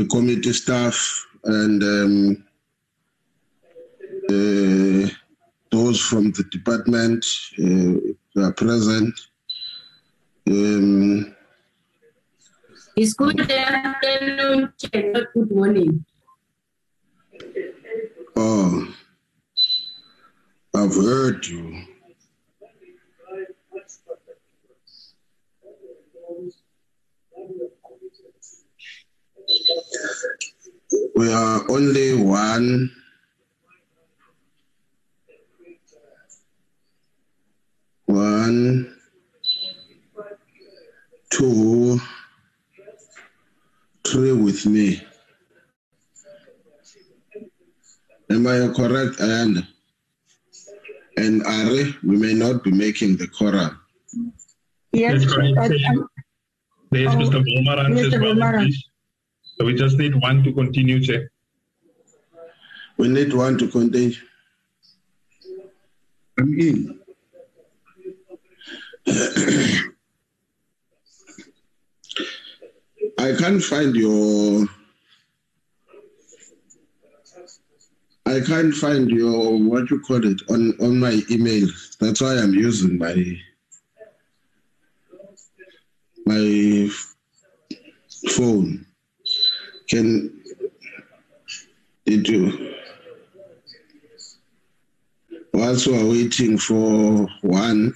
the committee staff and um, uh, those from the department uh, are present. Um, It's good afternoon, not good morning. oh, I've heard you. We are only one. One, two, three with me. Am I correct, Ayanda? And Ari, we may not be making the quorum. Yes, That's but, um, There's Oh, Mr. Wolmarans as Mr. well. Wolmarans. please. So we just need one to continue, Chair. We need one to continue. I'm in. I can't find your. I can't find your what you call it on on my email. That's why I'm using my my phone. Can you? Whilst we're waiting for one.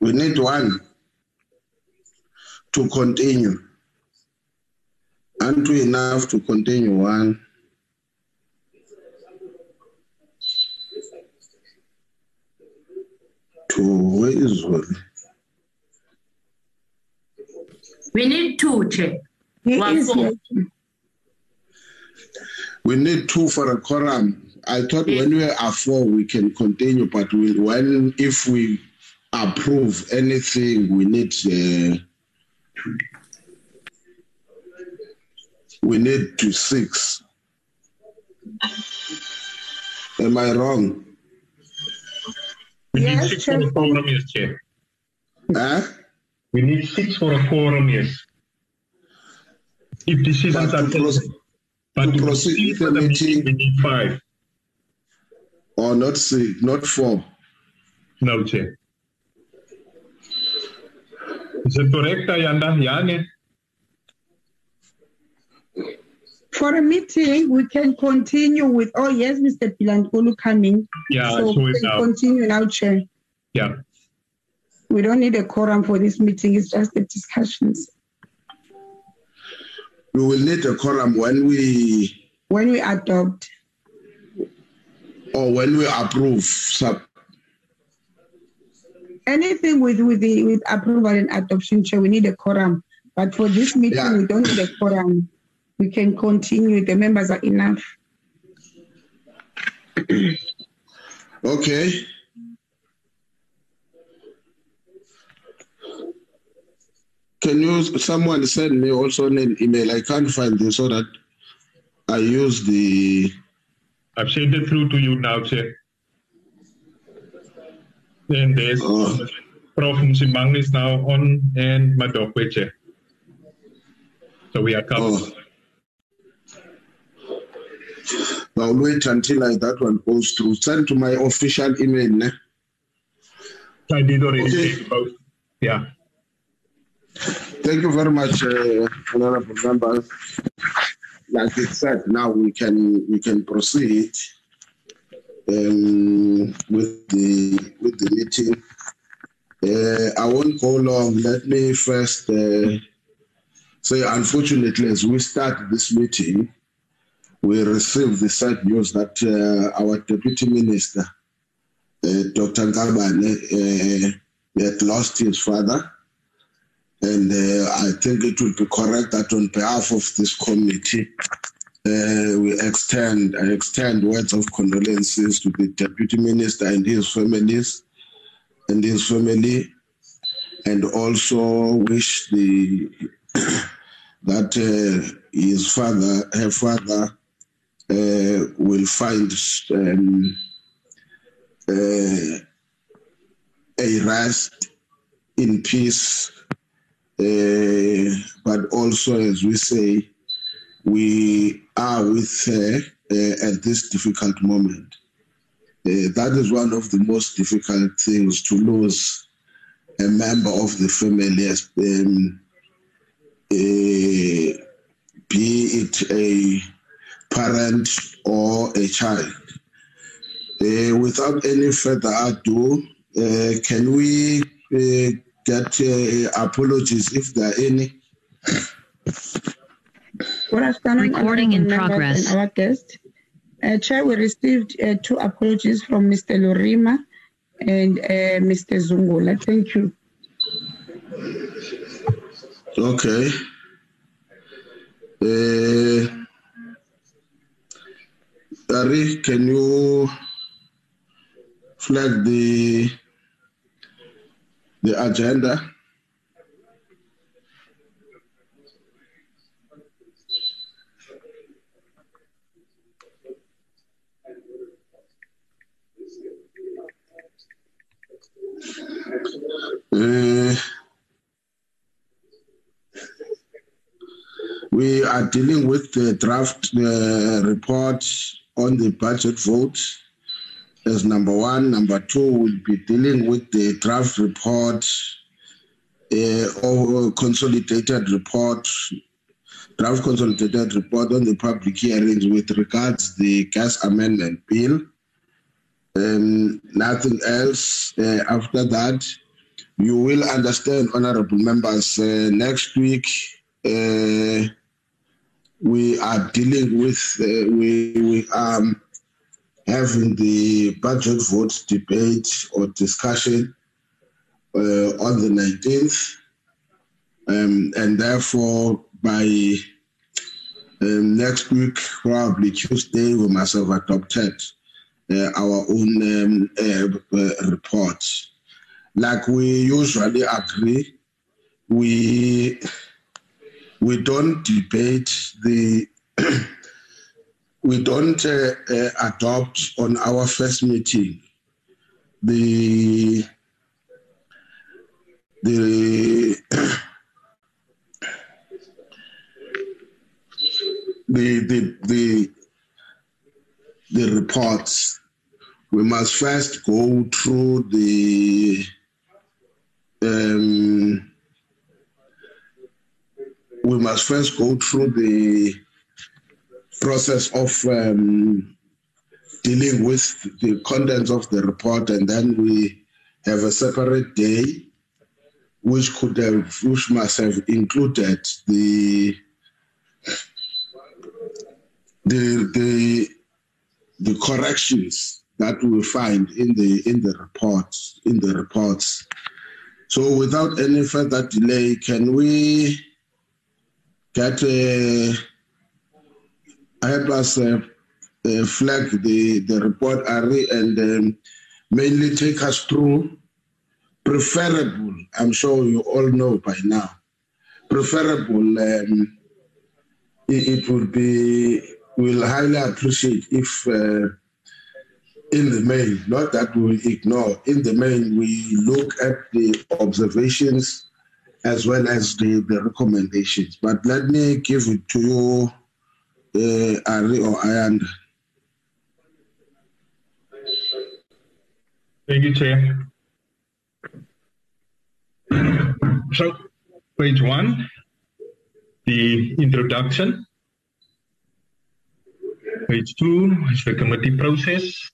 We need one to continue. Aren't we enough to continue one? Two, where is one? We need two, Chair. One four. We need two for a quorum. I thought Yeah. when we are four, we can continue, but we, when if we approve anything, we need uh, we need to six. Am I wrong? We need Yes, six for Chair. a quorum, yes, Chair. Huh? We need six for a quorum, yes. If decisions But are to taken, proceed, but to to proceed proceed with the meeting, meeting- we need five. or not six, not four. No, Chair. Is it correct, Ayanda? Yeah, ne? For a meeting, we can continue with, oh, yes, Mr. Pilankulu coming. Yeah, So we can now. continue now, Chair. Yeah. We don't need a quorum for this meeting, it's just the discussions. We will need a quorum when we When we adopt, or when we approve. Sub, anything with, with the, with approval and adoption, Chair, we need a quorum. But for this meeting, Yeah. we don't need a quorum. We can continue, the members are enough. okay. Can you someone send me also an email? I can't find this so that I use the I've sent it through to you now, Chair. And there's Oh. Prof. Msimang is now on and Madokwe, Chair. So we are covered. oh. I'll wait until I, that one goes through. Send to my official email. Ne? I did already Okay. both. Yeah. Thank you very much, uh, honorable members. Like I said, now we can we can proceed um, with the with the meeting. Uh, I won't go long. Let me first uh, say, unfortunately, as we start this meeting, we received the sad news that uh, our deputy minister, uh, Dr. Nkabane, uh, had lost his father. And uh, I think it would be correct that on behalf of this committee, uh, we extend extend words of condolences to the deputy minister and his families and his family, and also wish the that uh, his father, her father, uh, will find um, uh, a rest in peace, uh, but also, as we say, we are with her uh, at this difficult moment. That is one of the most difficult things to lose a member of the family, um, uh, be it a parent or a child. Uh, without any further ado, uh, can we uh, get uh, apologies if there are any? Good afternoon, Recording in progress. and Our guest. Uh, Chair, we received uh, two apologies from Mr. Lorimer and uh, Mr. Zungula. Thank you. Okay. Uh, Ari, can you flag the the agenda? Uh, we are dealing with the draft uh, report on the budget vote as number one. Number two, we'll be dealing with the draft report uh, or consolidated report, draft consolidated report on the public hearings with regards the gas amendment bill. Um, nothing else uh, after that. You will understand, honorable members, uh, next week uh, we are dealing with, uh, we, we are having the budget vote debate or discussion uh, on the 19th. Um, and therefore, by um, next week, probably Tuesday, we must have adopted uh, our own um, uh, uh, report. Like we usually agree, we we don't debate the we don't uh, uh, adopt on our first meeting the the the the the the reports. We must first go through the um, we must first go through the process of um, dealing with the contents of the report, and then we have a separate day, which could have, which must have included the the the the corrections that we find in the in the reports in the reports. So, without any further delay, can we get uh, help us uh, uh, flag the, the report, Ari, and um, mainly take us through. Preferable, I'm sure you all know by now, preferable, um, it, it would be, we'll highly appreciate if uh, in the main, not that we ignore, in the main, we look at the observations as well as the, the recommendations. But let me give it to you, uh, Ari or Ayanda. Thank you, Chair. So, page one, the introduction. Page two is the committee process,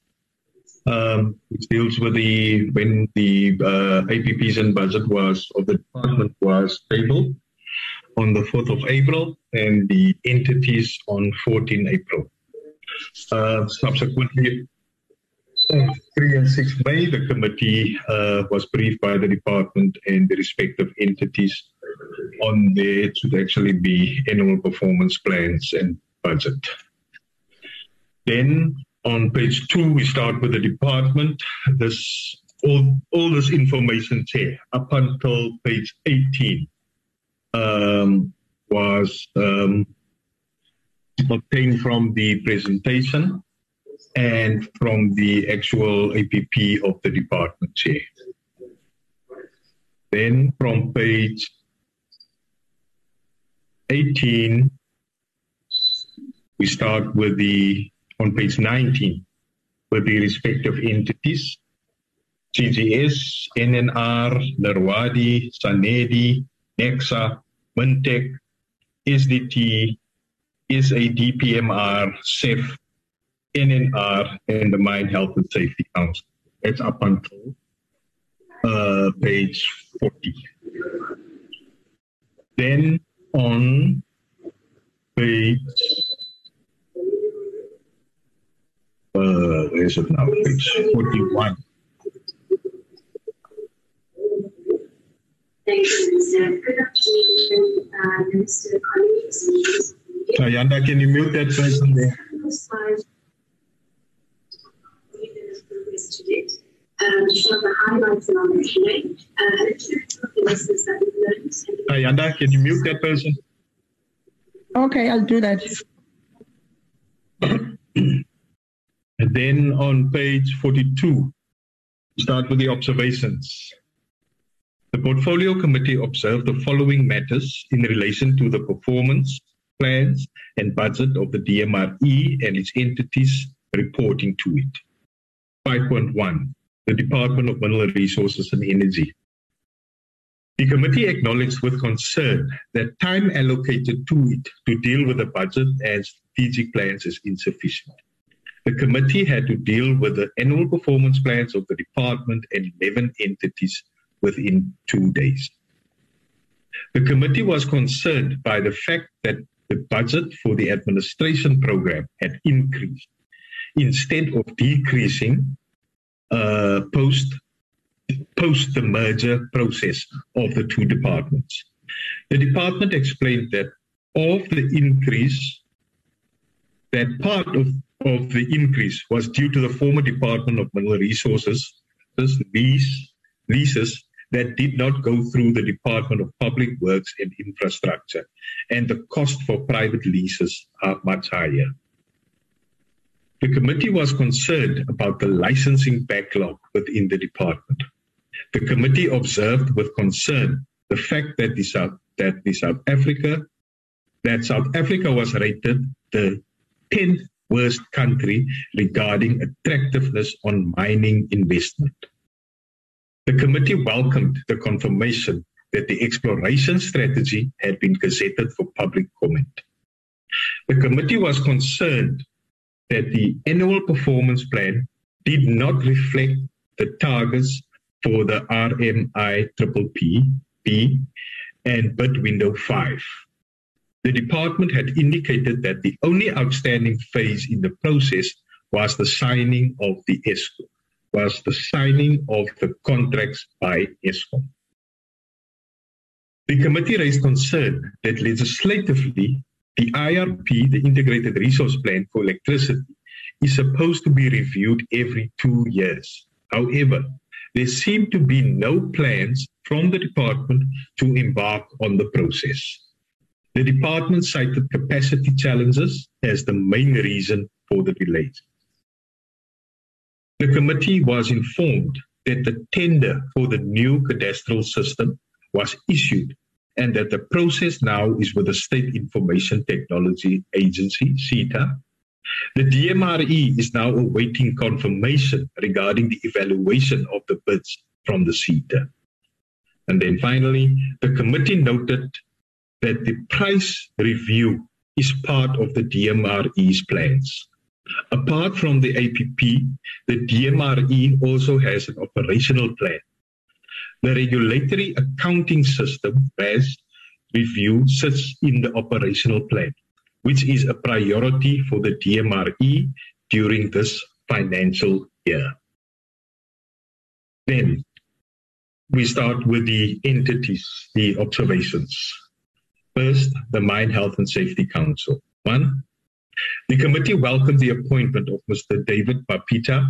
um, which deals with the when the uh, APPs and budget was of the department was tabled on the 4th of April and the entities on 14 April. Uh, subsequently, on 3 and 6 May, the committee uh, was briefed by the department and the respective entities on there to actually be annual performance plans and budget. Then on page two, we start with the department. This all, all this information here up until page 18 um, was um, obtained from the presentation and from the actual APP of the department chair. Then from page 18, we start with the, on page 19, with the respective entities. CGS, NNR, Lerwadi, Sanedi, Necsa, Mintek, SDT, SADPMR, CEF, NNR, and the Mine Health and Safety Council. That's up until uh, page 40. Then on page, uh, where is it now? Page 41. Thank you, Minister. Good afternoon, uh, Minister. Colleagues. Ayanda, can you mute that person there? Um, show can you mute that person? Okay, I'll do that. And then on page 42, start with the observations. The Portfolio Committee observed the following matters in relation to the performance, plans, and budget of the DMRE and its entities reporting to it. 5.1 The Department of Mineral Resources and Energy. The committee acknowledged with concern that time allocated to it to deal with the budget and strategic plans is insufficient. The committee had to deal with the annual performance plans of the department and 11 entities within two days. The committee was concerned by the fact that the budget for the administration program had increased instead of decreasing uh, post post the merger process of the two departments. The department explained that of the increase, that part of, of the increase was due to the former Department of Mineral Resources lease, leases that did not go through the Department of Public Works and Infrastructure, and the cost for private leases are much higher. The committee was concerned about the licensing backlog within the department. The committee observed with concern the fact that the South, that the South Africa that South Africa was rated the 10th worst country regarding attractiveness on mining investment. The committee welcomed the confirmation that the exploration strategy had been gazetted for public comment. The committee was concerned that the annual performance plan did not reflect the targets for the RMI Triple P and bid window 5. The department had indicated that the only outstanding phase in the process was the signing of the ESCO, was the signing of the contracts by Eskom. The committee raised concern that legislatively, the IRP, the Integrated Resource Plan for Electricity, is supposed to be reviewed every two years. However, there seem to be no plans from the department to embark on the process. The department cited capacity challenges as the main reason for the delays. The committee was informed that the tender for the new cadastral system was issued and that the process now is with the State Information Technology Agency, SITA. The DMRE is now awaiting confirmation regarding the evaluation of the bids from the SITA. And then finally, the committee noted that the price review is part of the DMRE's plans. Apart from the APP, the DMRE also has an operational plan. The regulatory accounting system RAS review sits in the operational plan, which is a priority for the DMRE during this financial year. Then we start with the entities, the observations. First, the Mine Health and Safety Council. One, the committee welcomed the appointment of Mr. David Papita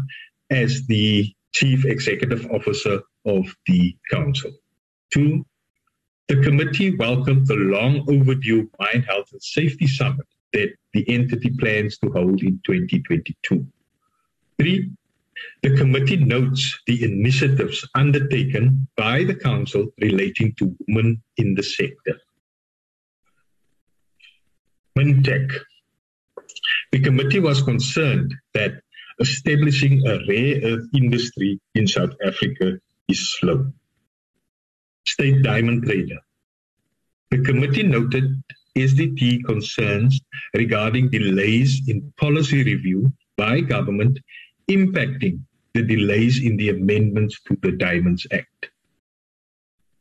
as the Chief Executive Officer of the Council. Two, the committee welcomed the long overdue Mine Health and Safety Summit that the entity plans to hold in 2022. Three, the committee notes the initiatives undertaken by the council relating to women in the sector. Mintek. The committee was concerned that establishing a rare earth industry in South Africa is slow. State Diamond Trader. The committee noted SDT concerns regarding delays in policy review by government impacting the delays in the amendments to the Diamonds Act.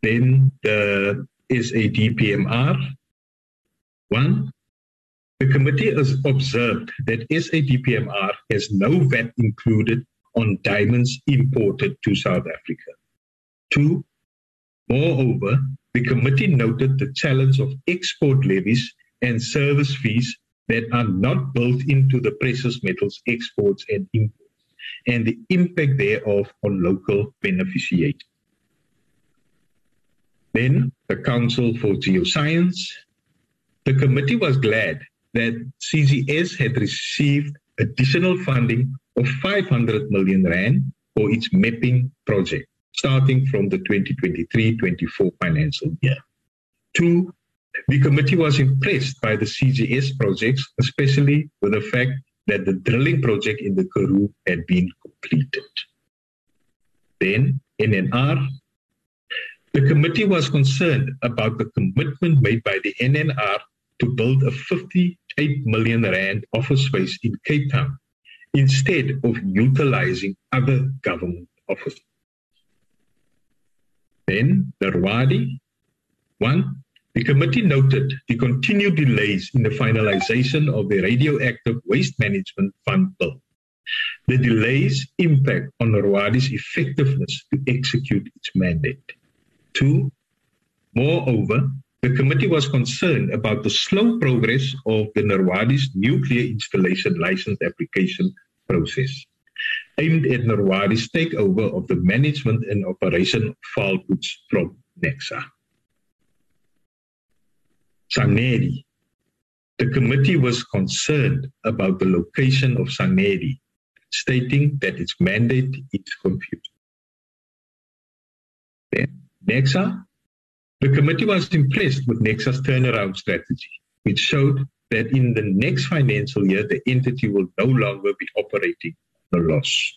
Then the SADPMR. One, the committee has observed that SADPMR has no VAT included on diamonds imported to South Africa. Two, moreover, the committee noted the challenge of export levies and service fees that are not built into the precious metals exports and imports and the impact thereof on local beneficiaries. Then the Council for Geoscience. The committee was glad that CGS had received additional funding of 500 million rand for its mapping project starting from the 2023-24 financial year. Two, the committee was impressed by the CGS projects, especially with the fact that the drilling project in the Karoo had been completed. Then, NNR. The committee was concerned about the commitment made by the NNR to build a 58 million rand office space in Cape Town instead of utilizing other government offices. Then, the Rwadi. One, the committee noted the continued delays in the finalization of the Radioactive Waste Management Fund bill. The delays impact on Rwadi's effectiveness to execute its mandate. Two, moreover, the committee was concerned about the slow progress of the Narwadi's nuclear installation license application process, aimed at Narwadi's takeover of the management and operation of Vaalputs from Necsa. Sanedi. The committee was concerned about the location of Sanedi, stating that its mandate is confused. Then, Necsa. The committee was impressed with Necsa's turnaround strategy, which showed that in the next financial year, the entity will no longer be operating a loss.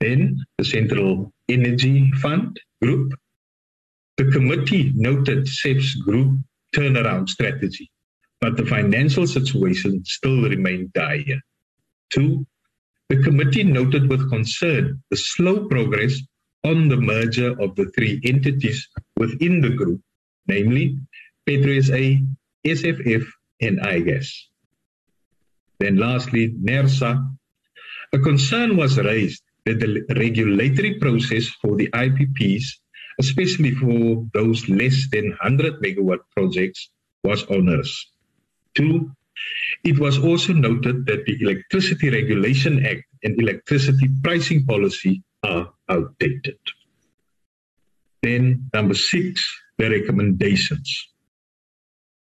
Then, the Central Energy Fund Group the committee noted CEF's group turnaround strategy, but the financial situation still remained dire. Two, the committee noted with concern the slow progress on the merger of the three entities within the group, namely PetroSA, SFF, and iGas. Then lastly, NERSA. A concern was raised that the regulatory process for the IPPs especially for those less than 100 megawatt projects, was onerous. Two, it was also noted that the Electricity Regulation Act and electricity pricing policy are outdated. Then, number six, the recommendations.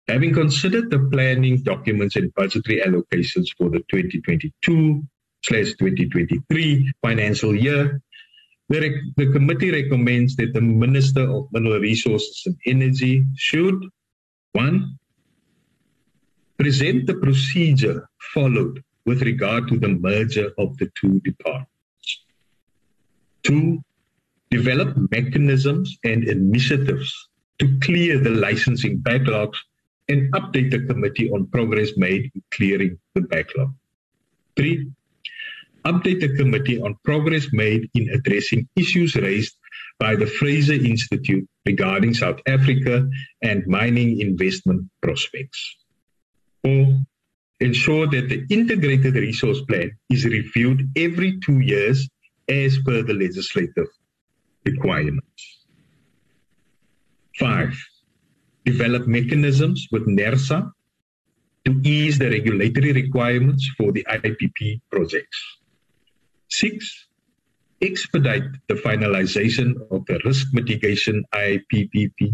Having considered the planning documents and budgetary allocations for the 2022 2023 financial year, the, rec- the committee recommends that the Minister of Mineral Resources and Energy should, one, present the procedure followed with regard to the merger of the two departments. Two, develop mechanisms and initiatives to clear the licensing backlogs and update the committee on progress made in clearing the backlog. Three, update the committee on progress made in addressing issues raised by the Fraser Institute regarding South Africa and mining investment prospects. Four, ensure that the integrated resource plan is reviewed every two years as per the legislative requirements. Five, develop mechanisms with NERSA to ease the regulatory requirements for the IPP projects. Six, expedite the finalization of the risk mitigation IPPP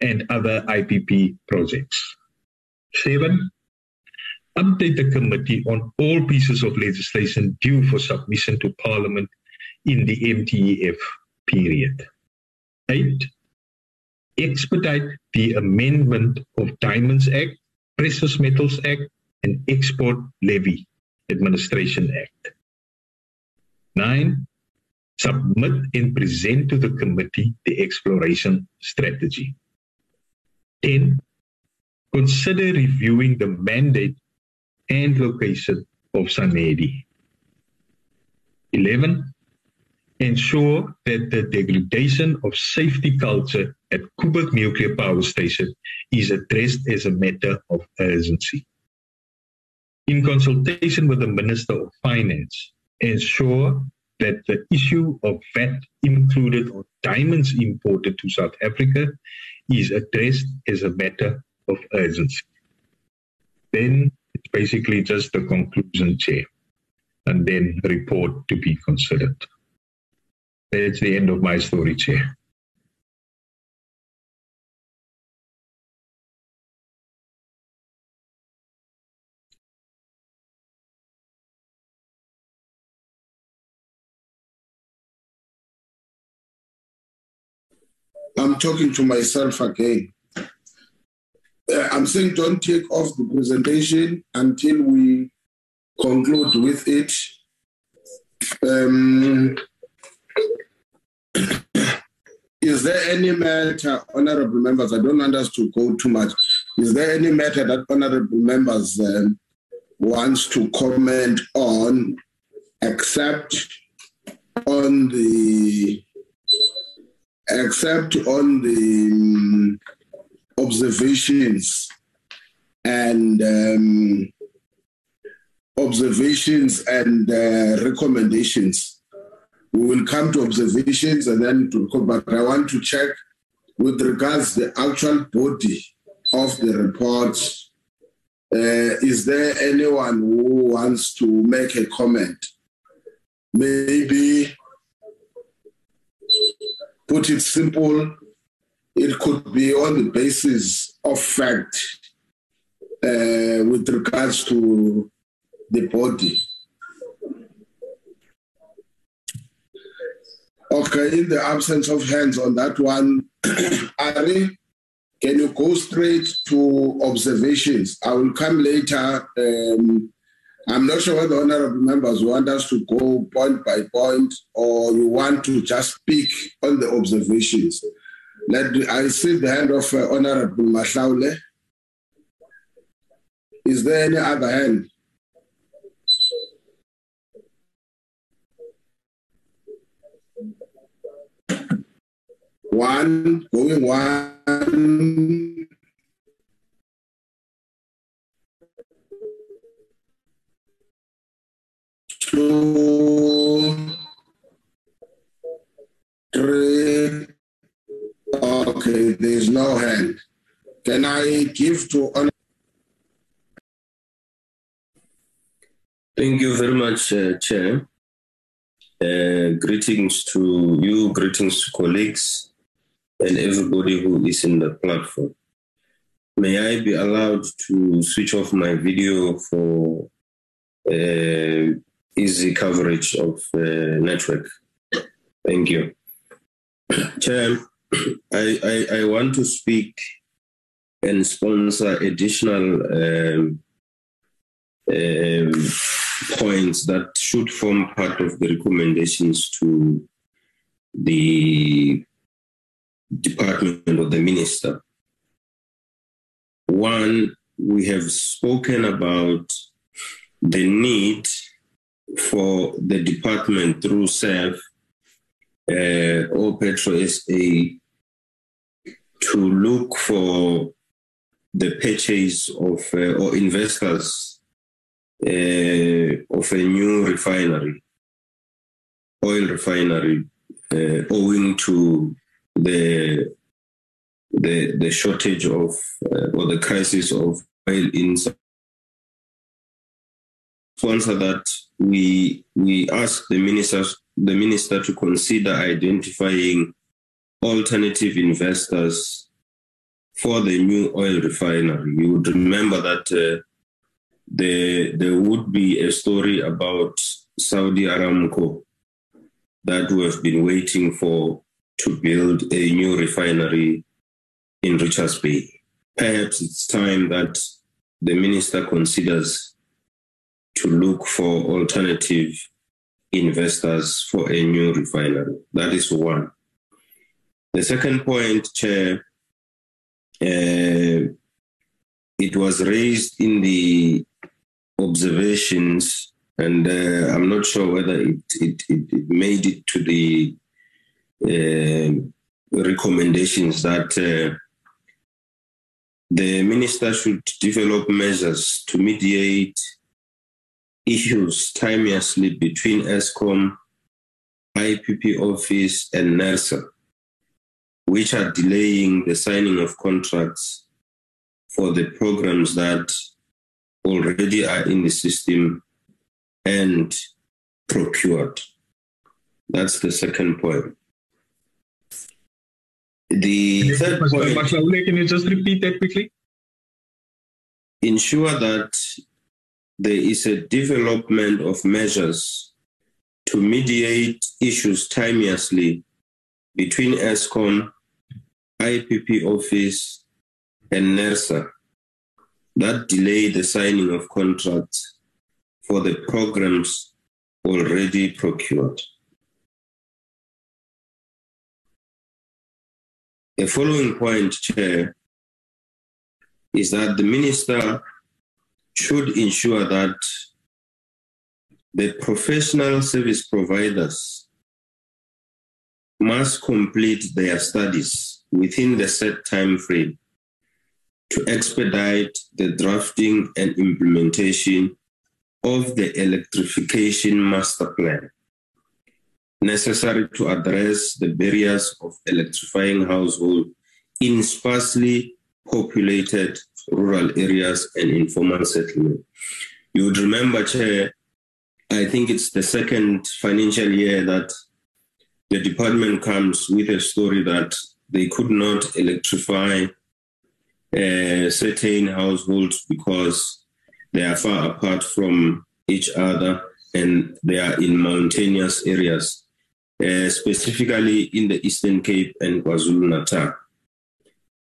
and other IPP projects. Seven, update the committee on all pieces of legislation due for submission to Parliament in the MTEF period. Eight, expedite the amendment of Diamonds Act, Precious Metals Act, and Export Levy Administration Act. Nine, submit and present to the committee the exploration strategy. 10. Consider reviewing the mandate and location of Sanedi. 11. Ensure that the degradation of safety culture at Koeberg Nuclear Power Station is addressed as a matter of urgency. In consultation with the Minister of Finance, ensure that the issue of VAT included on diamonds imported to South Africa is addressed as a matter of urgency. Then basically just the conclusion, Chair, and then report to be considered. That's the end of my story, Chair. I'm talking to myself again. Uh, I'm saying don't take off the presentation until we conclude with it. Um, is there any matter, honorable members? I don't want us to go too much. Is there any matter that honorable members um, wants to comment on, except on the except on the um, observations and um, observations and uh, recommendations. We will come to observations and then to but I want to check with regards the actual body of the report. Uh, is there anyone who wants to make a comment? Maybe put it simple, it could be on the basis of fact uh, with regards to the body. Okay, in the absence of hands on that one, Ari, can you go straight to observations? I will come later. Um, I'm not sure whether honorable members want us to go point by point or you want to just speak on the observations. Let I see the hand of uh, Honorable Mahlaule. Is there any other hand? One, going one. Two, three. Okay, there's no hand. Can I give to honor? Thank you very much, uh, Chair. Uh, greetings to you, greetings to colleagues, and everybody who is in the platform. May I be allowed to switch off my video for uh, easy coverage of uh, network? Thank you. Chair, I, I, I, want to speak and sponsor additional um, um, points that should form part of the recommendations to the department of the minister. One, we have spoken about the need for the department through CEF uh, or PetroSA to look for the purchase of uh, or investors uh, of a new refinery, oil refinery, uh, owing to the the the shortage of uh, or the crisis of oil in sponsor that we we ask the ministers the minister to consider identifying alternative investors for the new oil refinery. You would remember that uh, there, there would be a story about Saudi Aramco that we have been waiting for to build a new refinery in Richards Bay. Perhaps it's time that the minister considers to look for alternative investors for a new refinery. That is one. The second point, Chair, uh, it was raised in the observations, and uh, I'm not sure whether it, it, it made it to the uh, recommendations that uh, the minister should develop measures to mediate issues timelessly between Eskom, IPP office, and NERSA, which are delaying the signing of contracts for the programs that already are in the system and procured. That's the second point. The third point, can you just repeat that quickly? ensure that there is a development of measures to mediate issues timelessly between Eskom, IPP office, and NERSA that delay the signing of contracts for the programs already procured. The following point, Chair, is that the minister should ensure that the professional service providers must complete their studies within the set time frame to expedite the drafting and implementation of the electrification master plan necessary to address the barriers of electrifying households in sparsely populated rural areas and informal settlement. You would remember, Chair, I think it's the second financial year that the department comes with a story that they could not electrify uh, certain households because they are far apart from each other and they are in mountainous areas, uh, specifically in the Eastern Cape and KwaZulu Natal.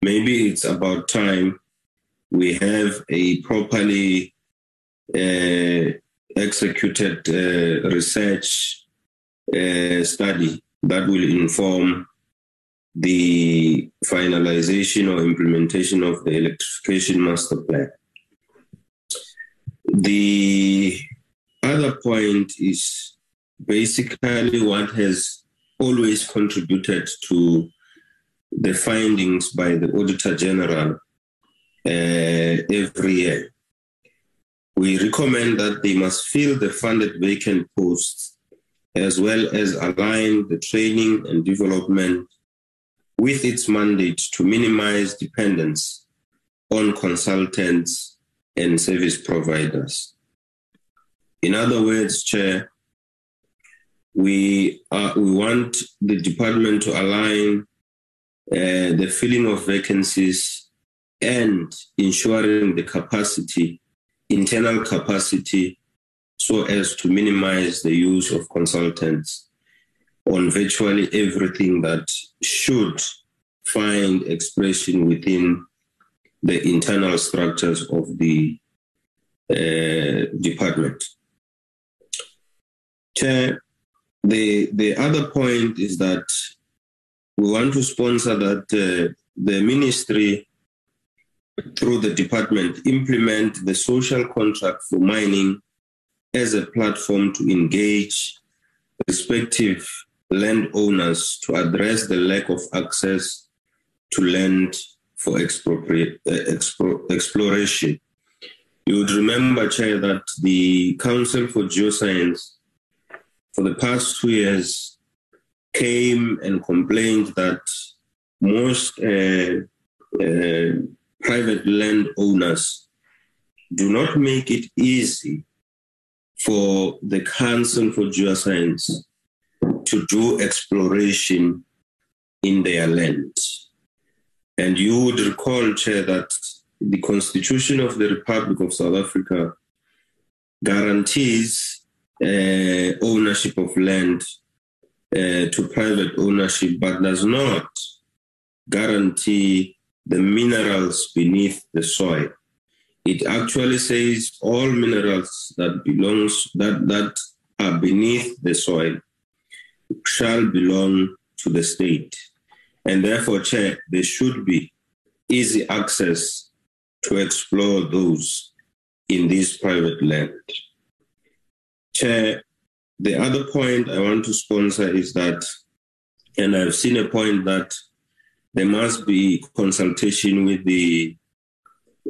Maybe it's about time we have a properly uh, executed uh, research uh, study that will inform the finalization or implementation of the electrification master plan. The other point is basically what has always contributed to the findings by the Auditor General uh, every year. We recommend that they must fill the funded vacant posts as well as align the training and development with its mandate to minimize dependence on consultants and service providers. In other words, Chair, we, are, we want the department to align uh, the filling of vacancies and ensuring the capacity, internal capacity, so as to minimize the use of consultants on virtually everything that should find expression within the internal structures of the uh, department. Chair, the, the other point is that we want to sponsor that uh, the ministry through the department implement the social contract for mining as a platform to engage respective landowners to address the lack of access to land for uh, exploration. You would remember, Chair, that the Council for Geoscience for the past two years came and complained that most uh, uh, private landowners do not make it easy for the Council for Geoscience to do exploration in their land. And you would recall, Chair, that the Constitution of the Republic of South Africa guarantees uh, ownership of land uh, to private ownership, but does not guarantee the minerals beneath the soil. It actually says all minerals that belongs that that are beneath the soil shall belong to the state. And therefore, Chair, there should be easy access to explore those in this private land. Chair, the other point I want to sponsor is that, and I've seen a point that there must be consultation with the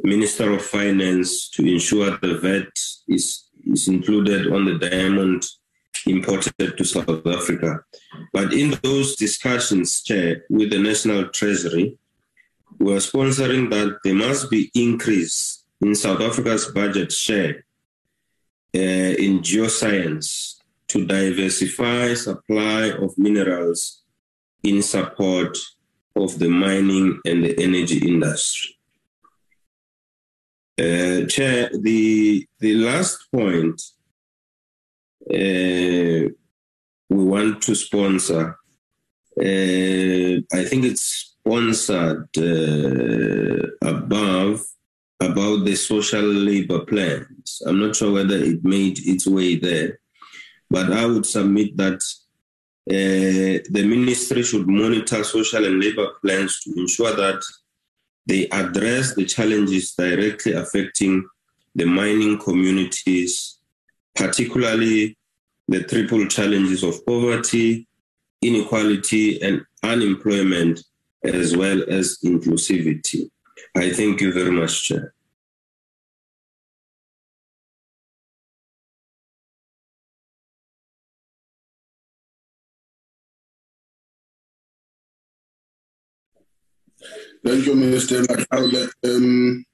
Minister of Finance to ensure the VAT is, is included on the diamond imported to South Africa. But in those discussions, Chair, with the National Treasury, we are sponsoring that there must be increase in South Africa's budget share uh, in geoscience to diversify supply of minerals in support of the mining and the energy industry. Uh, Chair, the, the last point uh, we want to sponsor, uh, I think it's sponsored uh, above about the social labor plans. I'm not sure whether it made its way there, but I would submit that uh, the ministry should monitor social and labor plans to ensure that they address the challenges directly affecting the mining communities, particularly the triple challenges of poverty, inequality, and unemployment, as well as inclusivity. I thank you very much, Chair. Thank you, Mashaule. Um,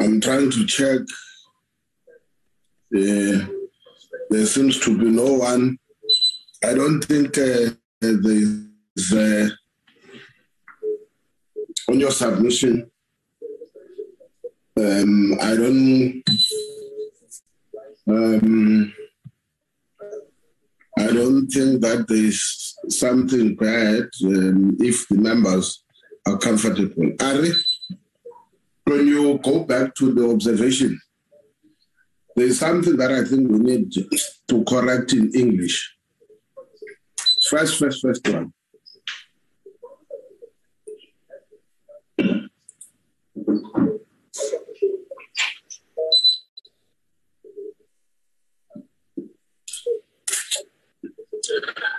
I'm trying to check. Uh, there seems to be no one. I don't think uh, there's uh, on your submission. Um, I don't. Um, I don't think that there's something bad um, if the members are comfortable. Ari, when you go back to the observation, there's something that I think we need to correct in English. First, first, first one.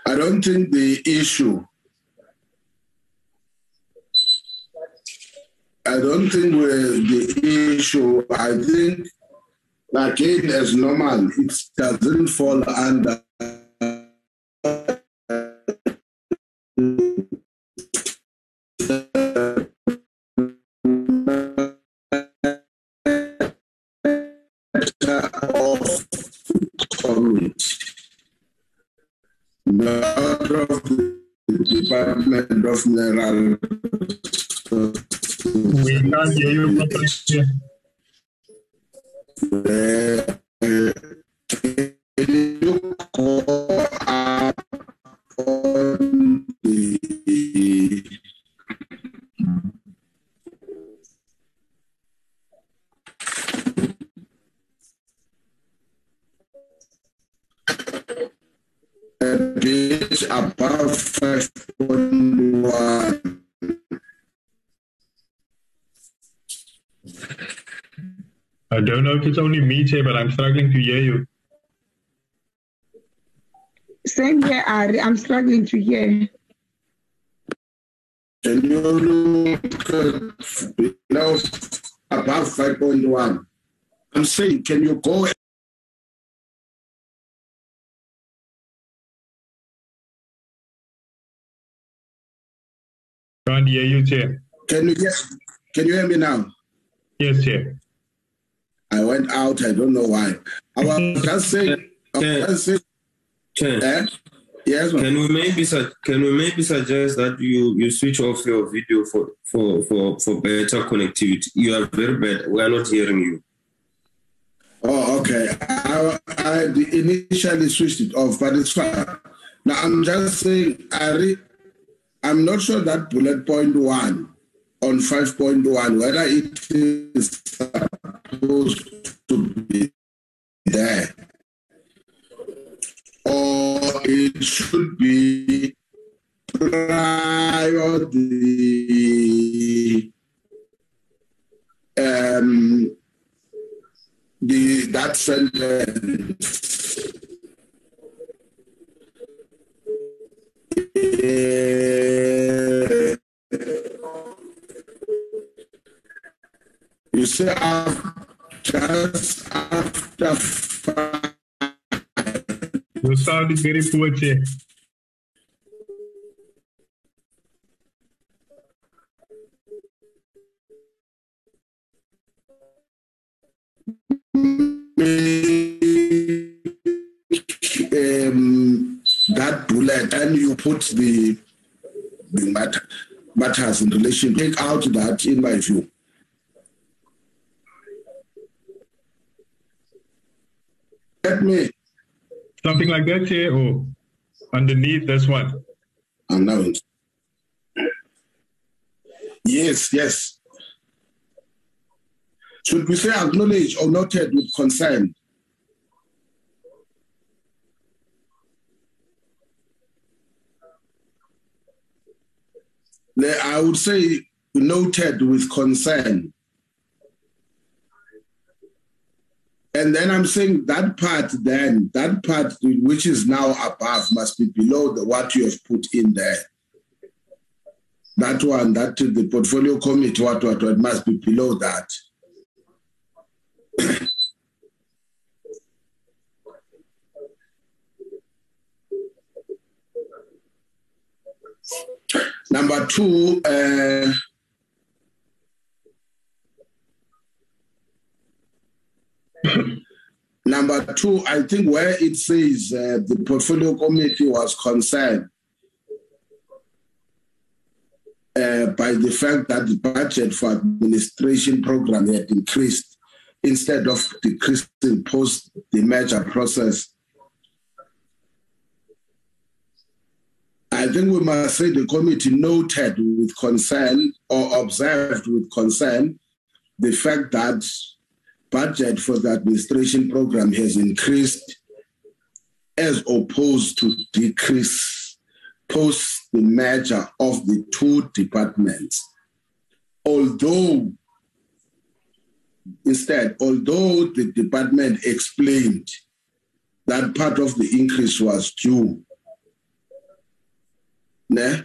I don't think the issue, I don't think we're the issue, I think, again, as normal, it doesn't fall under Department of Mineral We can't hear you properly. Chair. Uh, it's only me, Chair, but I'm struggling to hear you. Same here, Ari. I'm struggling to hear. Can you look at below above 5.1? I'm saying, can you go Can't hear you, Chair. Can you hear, can you hear me now? Yes, Chair. I went out. I don't know why. I was just saying. Was just saying. Chair, Eh? Yes, ma'am. can we maybe su- can we maybe suggest that you you switch off your video for for for for better connectivity? You are very bad. We are not hearing you. Oh, okay. I, I initially switched it off, but it's fine. Now I'm just saying, I re, I'm not sure that bullet point one on 5.1, whether it is supposed to be there or it should be prior the um, the that sentence. You say after, just after five, You sound very poor, Chair. um, that bullet and you put the the matter, matters in relation, take out that in my view. Let me, Something like that, Chair, or underneath this one. I'm now. Yes, yes. Should we say acknowledge or noted with concern? I would say noted with concern. And then I'm saying that part then, that part which is now above must be below the what you have put in there. That one, that the portfolio committee, what, what, what must be below that. Number two, uh, number two, I think where it says uh, the portfolio committee was concerned uh, by the fact that the budget for administration program had increased instead of decreasing post the merger process. I think we must say the committee noted with concern or observed with concern the fact that budget for the administration program has increased as opposed to decrease post the merger of the two departments. Although, instead, although the department explained that part of the increase was due ne?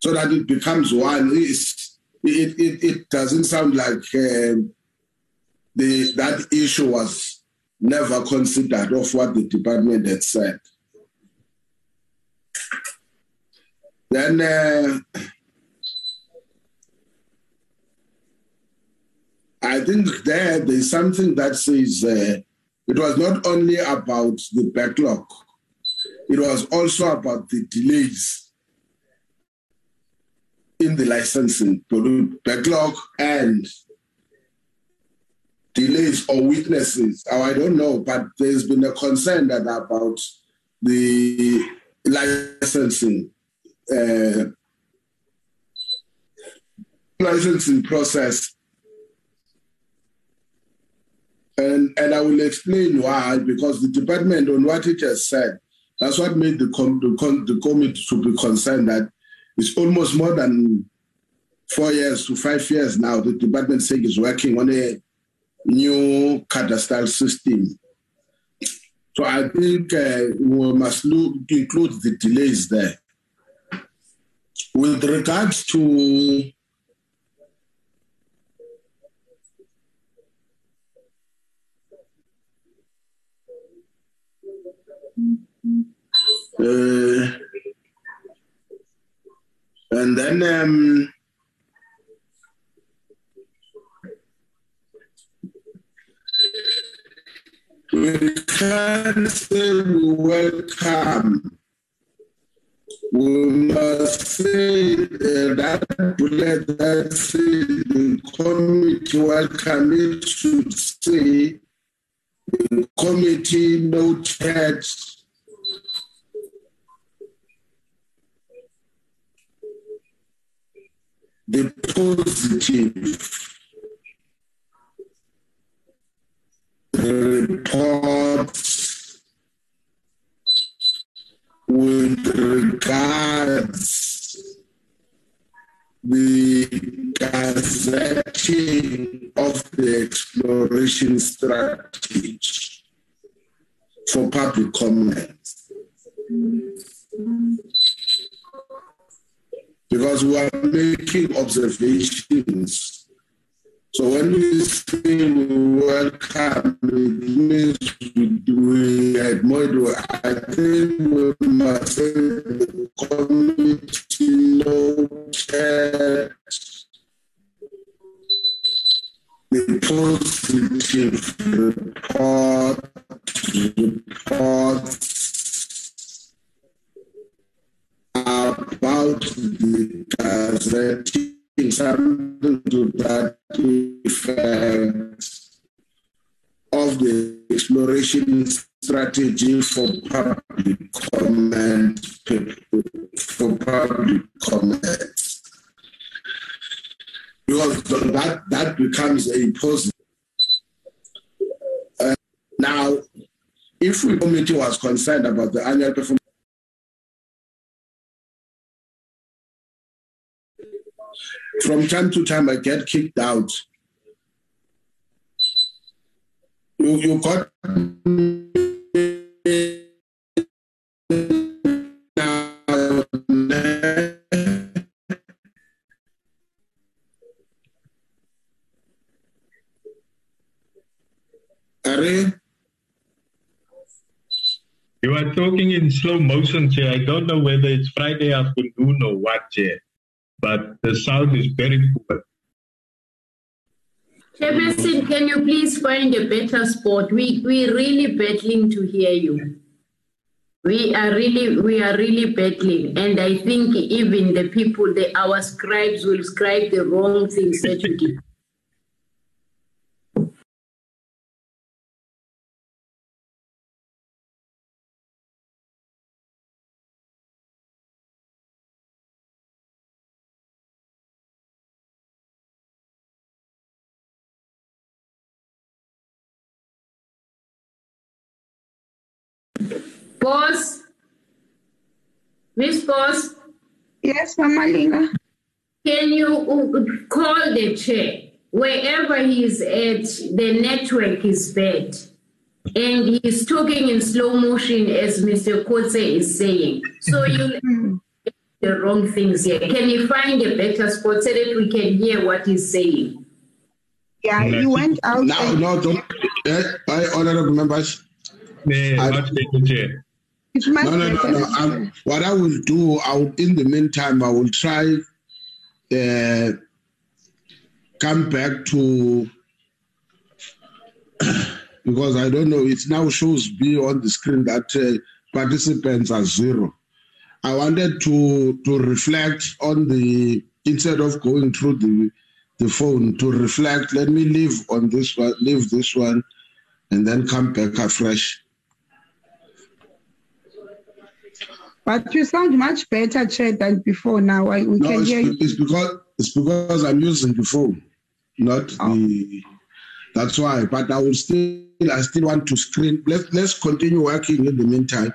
So that it becomes one. It, it, it doesn't sound like um, the that issue was never considered of what the department had said. Then uh, I think there there's something that says uh, it was not only about the backlog, it was also about the delays in the licensing backlog and delays or weaknesses. Oh, I don't know, but there's been a concern that about the licensing uh, licensing process and and I will explain why because the department on what it has said that's what made the com- the, com- the committee to be concerned that it's almost more than four years to five years now the department saying is working on a new cadastral system. So I think uh, we must look, include the delays there. With regards to Uh, and then um, we can say we welcome. We must say uh, that bullet that say the committee welcome it should say the committee noted the positive reports with regards the gazetting of the exploration strategy for public comment. Because we are making observations so when we say we welcome, it means we, admire. I think we must community noted the positive report, reports about the gazetting something to that effect of the exploration strategy for public comment, for public comment. Because that, that becomes a positive. Uh, now, if the committee was concerned about the annual performance, from time to time I get kicked out. You, you got You are talking in slow motion, Chair. I don't know whether it's Friday afternoon or what, Chair, but the sound is very poor. Chairperson, can you please find a better spot? We we're really battling to hear you. We are really we are really battling, and I think even the people, the our scribes will scribe the wrong things that you did. Boss, Miss Boss, Yes, Mama Linga. can you uh, call the chair? Wherever he is at, the network is bad. And he's talking in slow motion as Mr. Kotze is saying. So you the wrong things here. Can you find a better spot so that we can hear what he's saying? Yeah, you went out. No, and no, don't, eh, I, honorable members, Nee, I- much better, Chair. it's No, no, no, no. What I will do, I will, in the meantime, I will try uh, come back to because I don't know. It now shows me on the screen that uh, participants are zero. I wanted to to reflect on the instead of going through the the phone to reflect. Let me leave on this one, leave this one, and then come back afresh. But you sound much better, Chair, than before now. I, we No, can it's, hear you. it's because it's because I'm using the phone, not the. That's why. But I will still, I still want to screen. Let's let's continue working in the meantime.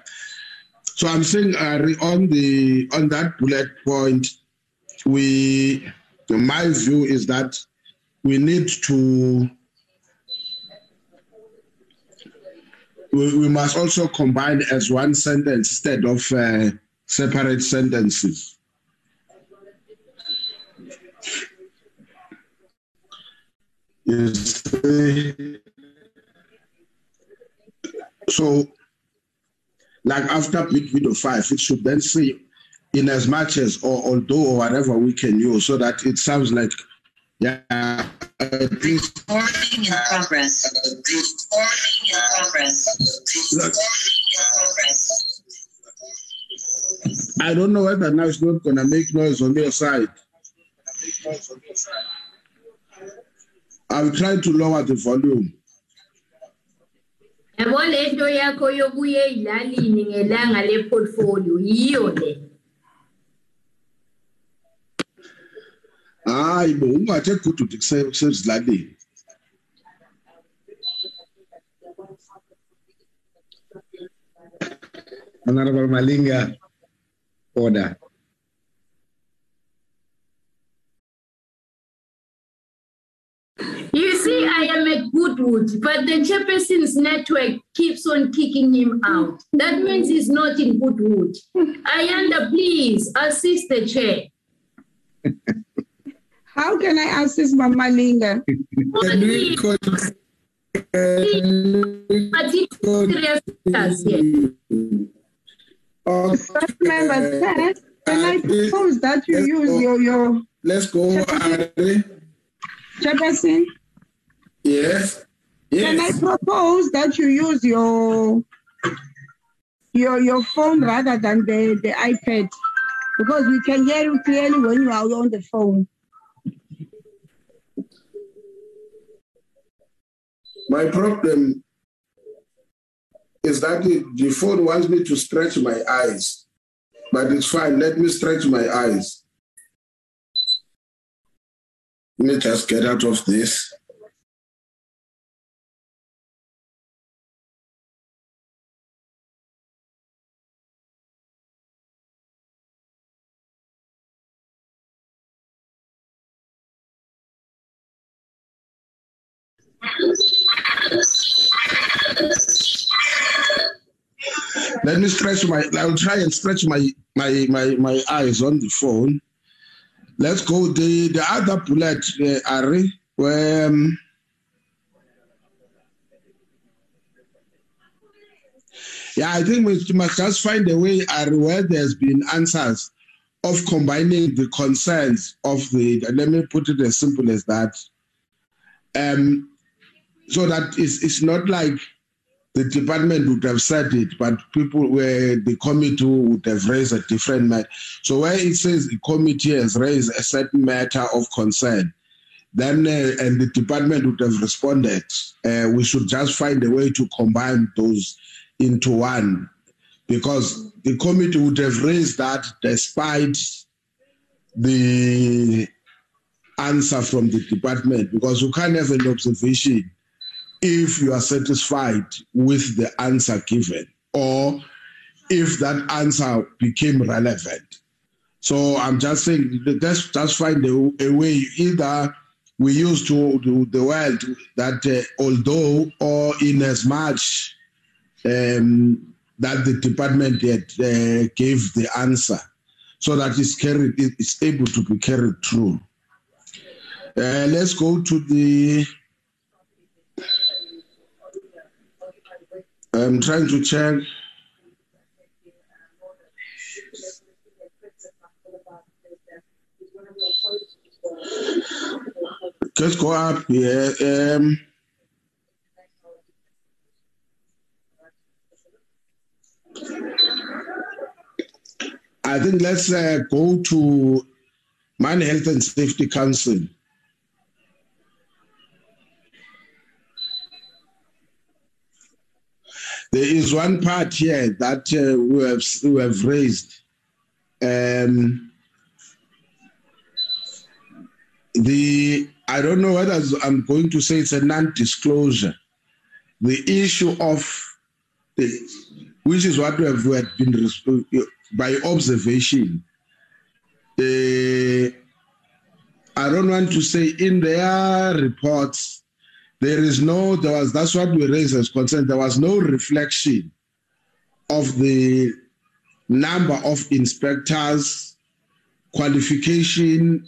So I'm saying uh, on the on that bullet point, we, my view is that we need to. We, we must also combine as one sentence instead of uh, separate sentences. So, like after bit video five, it should then say, in as much as or although or whatever we can use, so that it sounds like, yeah, Recording in progress. Recording in progress. Look. I don't know whether now it's not gonna make noise on your side. I'll try to lower the volume. le Hayi bo ungathe gudude kuse- kusezilalini. Honorable Malinga, order. You see, I am at Goodwood, but the chairperson's network keeps on kicking him out. That means he's not in Goodwood. Ayanda, please assist the chair. How can I assist Mama Linga? Can we call, can we But it's call- serious matters here. Okay. First member said, can I propose that you use your, your Let's go, Ari. chairperson? Yes. Can I propose that you use your your your phone rather than the, the iPad? Because we can hear you clearly when you are on the phone. My problem is that the, the phone wants me to stretch my eyes, but it's fine. Let me stretch my eyes. Let me just get out of this. Let me stretch my. I'll try and stretch my my my my eyes on the phone. Let's go. The the other bullet, uh, Ari, where. Um, yeah, I think we must just find a way, where there's been answers of combining the concerns of the. Let me put it as simple as that. Um, so that it's, it's not like the department would have said it, but people where the committee would have raised a different matter. So where it says the committee has raised a certain matter of concern, then uh, and the department would have responded. Uh, we should just find a way to combine those into one, because the committee would have raised that despite the answer from the department, because you can't have an observation if you are satisfied with the answer given or if that answer became relevant. So I'm just saying just find a, a way either we use to, the world that uh, although or in as much um, that the department yet uh, gave the answer so that it's carried it's able to be carried through. Uh, let's go to the I'm trying to check. Let's go up here. Um, I think let's uh, go to Mine Health and Safety Council. There is one part here that uh, we, have, we have raised. Um, the I don't know whether I'm going to say it's a non-disclosure. The issue of the, which is what we have, we have been by observation. Uh, I don't want to say in their reports there is no there was that's what we raised as concern. There was no reflection of the number of inspectors qualification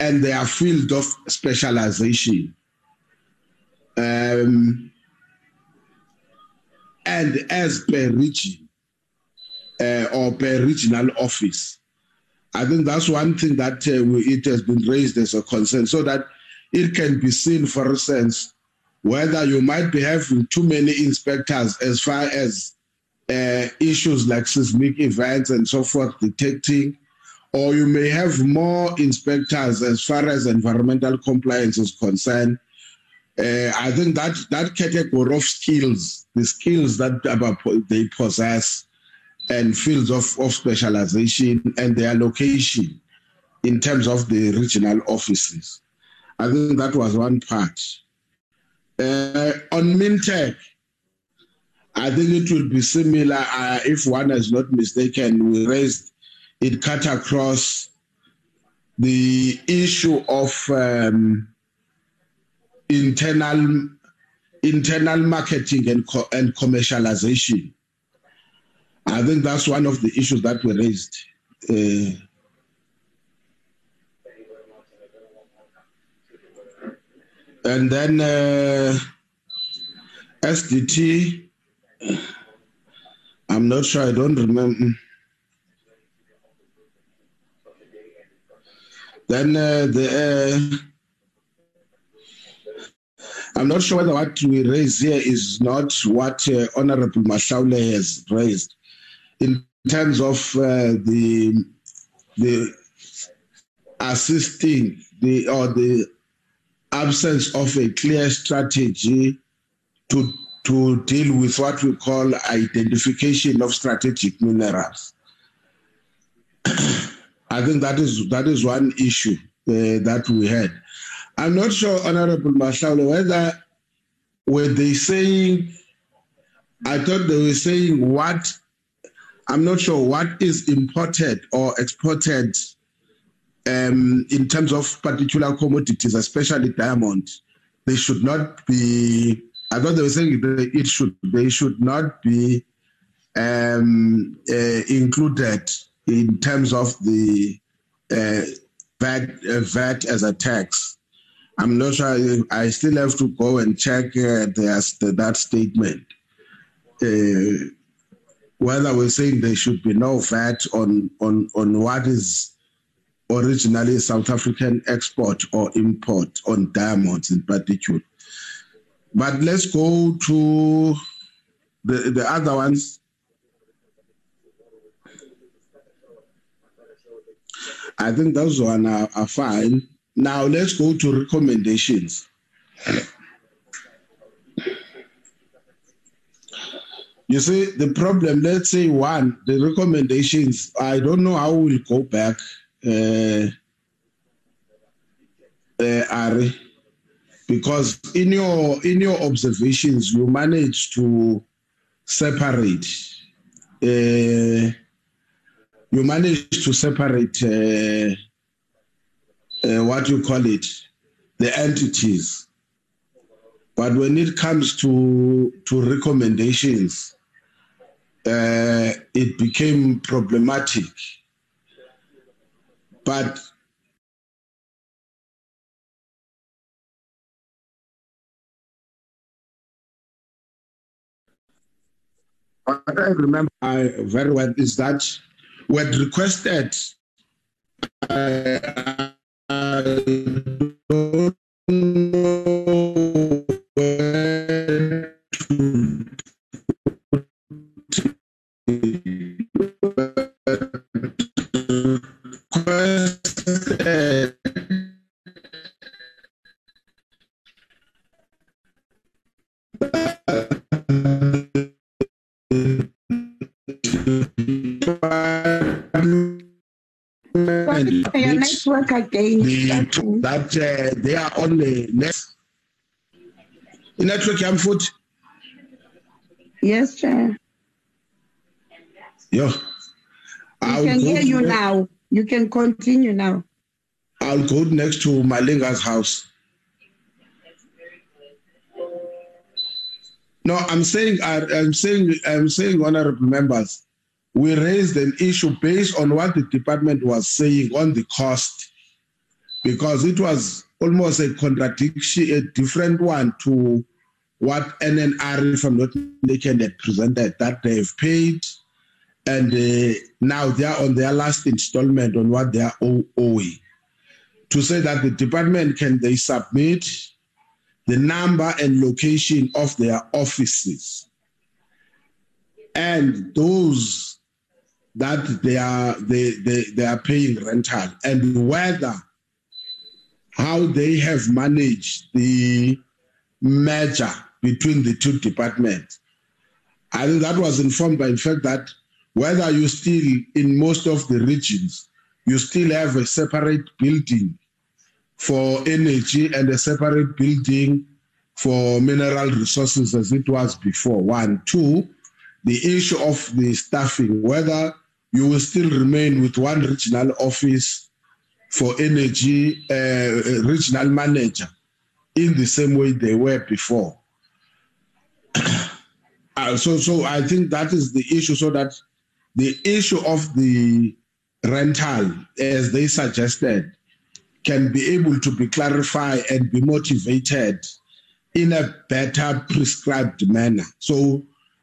and their field of specialization. Um, and as per region uh, or per regional office i think that's one thing that uh, we, it has been raised as a concern so that it can be seen for instance whether you might be having too many inspectors as far as uh, issues like seismic events and so forth detecting, or you may have more inspectors as far as environmental compliance is concerned. Uh, I think that that category of skills, the skills that they possess, and fields of, of specialization and their location in terms of the regional offices. I think that was one part. Uh, on Mintek, I think it will be similar. Uh, if one is not mistaken, we raised it cut across the issue of um, internal internal marketing and co- and commercialization. I think that's one of the issues that were raised. Uh, and then uh, SDT, I'm not sure, I don't remember. Then uh, the, uh, I'm not sure whether what we raise here is not what uh, Honorable Mashaule has raised in terms of uh, the the assisting the or the absence of a clear strategy to to deal with what we call identification of strategic minerals. I think that is that is one issue uh, that we had. I'm not sure, Honorable Mashaule, whether were they saying. I thought they were saying what. I'm not sure what is imported or exported um, in terms of particular commodities, especially diamond, they should not be. I thought they were saying it should they should not be um, uh, included in terms of the uh, VAT, uh, VAT as a tax. I'm not sure. I still have to go and check uh, the, that statement. Uh, whether we're saying there should be no VAT on on on what is originally South African export or import on diamonds in particular. But let's go to the, the other ones. I think those one are, are fine. Now let's go to recommendations. You see, the problem, let's say one, the recommendations, I don't know how we'll go back uh, uh, Ari, because in your in your observations you manage to separate. Uh, you manage to separate uh, what you call it, the entities. But when it comes to to recommendations, it became problematic but what I remember very well is that we had requested uh, the, that uh, they are on the next network Yes, Chair. yo We I'll can hear you to- now. You can continue now. I'll go next to Malinga's house. No, I'm saying, I- I'm saying, I'm saying, honorable members, we raised an issue based on what the department was saying on the cost, because it was almost a contradiction, a different one to what NNR, if I'm not mistaken, had presented. That they've paid, and uh, now they are on their last installment on what they are owing. To say that the department can they submit the number and location of their offices. And those that they are they, they, they are paying rental. And whether how they have managed the merger between the two departments. I think that was informed by the fact that whether you still in most of the regions you still have a separate building for energy and a separate building for mineral resources as it was before. One, two, the issue of the staffing, whether you will still remain with one regional office for energy, uh, regional manager in the same way they were before. uh, so, so I think that is the issue. So that the issue of the rental, as they suggested, can be able to be clarified and be motivated in a better prescribed manner. So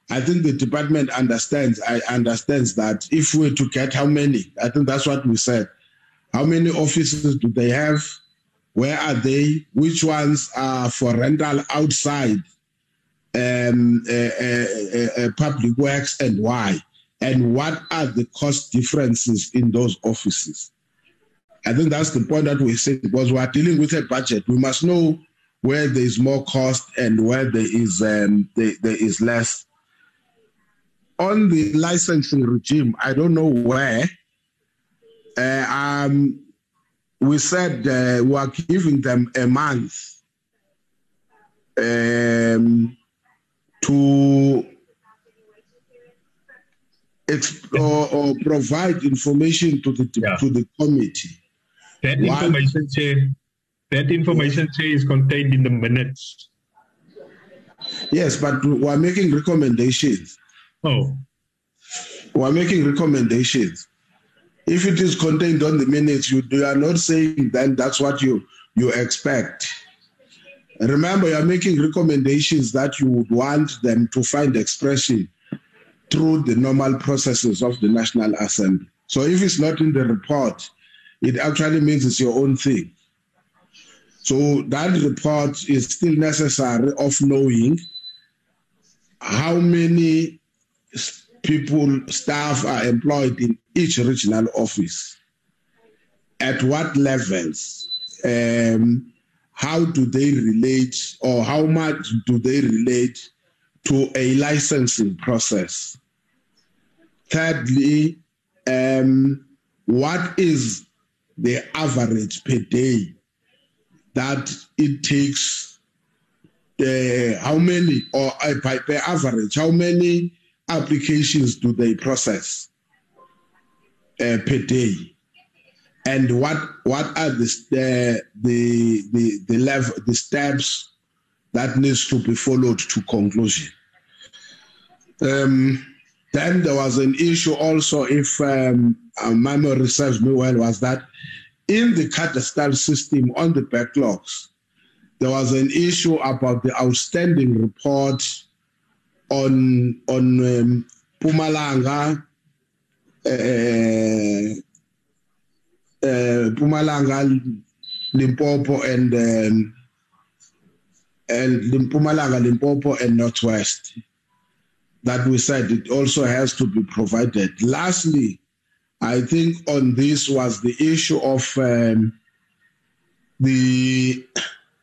I think the department understands, I understands that if we're to get how many, I think that's what we said. How many offices do they have? Where are they? Which ones are for rental outside um, uh, uh, uh, public works and why? And what are the cost differences in those offices? I think that's the point that we say because we are dealing with a budget. We must know where there is more cost and where there is um, there, there is less. On the licensing regime, I don't know where. Uh, um, we said uh, we are giving them a month um, to explore or provide information to the Yeah. to the committee. That information, say, that information say is contained in the minutes. Yes, but we are making recommendations. Oh, We are making recommendations. If it is contained on the minutes, you, you are not saying then that's what you you expect. Remember, you are making recommendations that you would want them to find expression through the normal processes of the National Assembly. So if it's not in the report, it actually means it's your own thing. So that report is still necessary of knowing how many people, staff are employed in each regional office, at what levels, um, how do they relate, or how much do they relate to a licensing process? Thirdly, um, what is the average per day that it takes uh, how many or uh, by per average how many applications do they process uh, per day? And what what are the the the the, level the steps that needs to be followed to conclusion? Um, then there was an issue also if um, memory serves me well was that in the cadastral system on the backlogs there was an issue about the outstanding report on on um, Mpumalanga, uh, uh, Mpumalanga, Limpopo, and um, and Mpumalanga, Limpopo, and Northwest. That we said it also has to be provided. Lastly, I think on this was the issue of um, the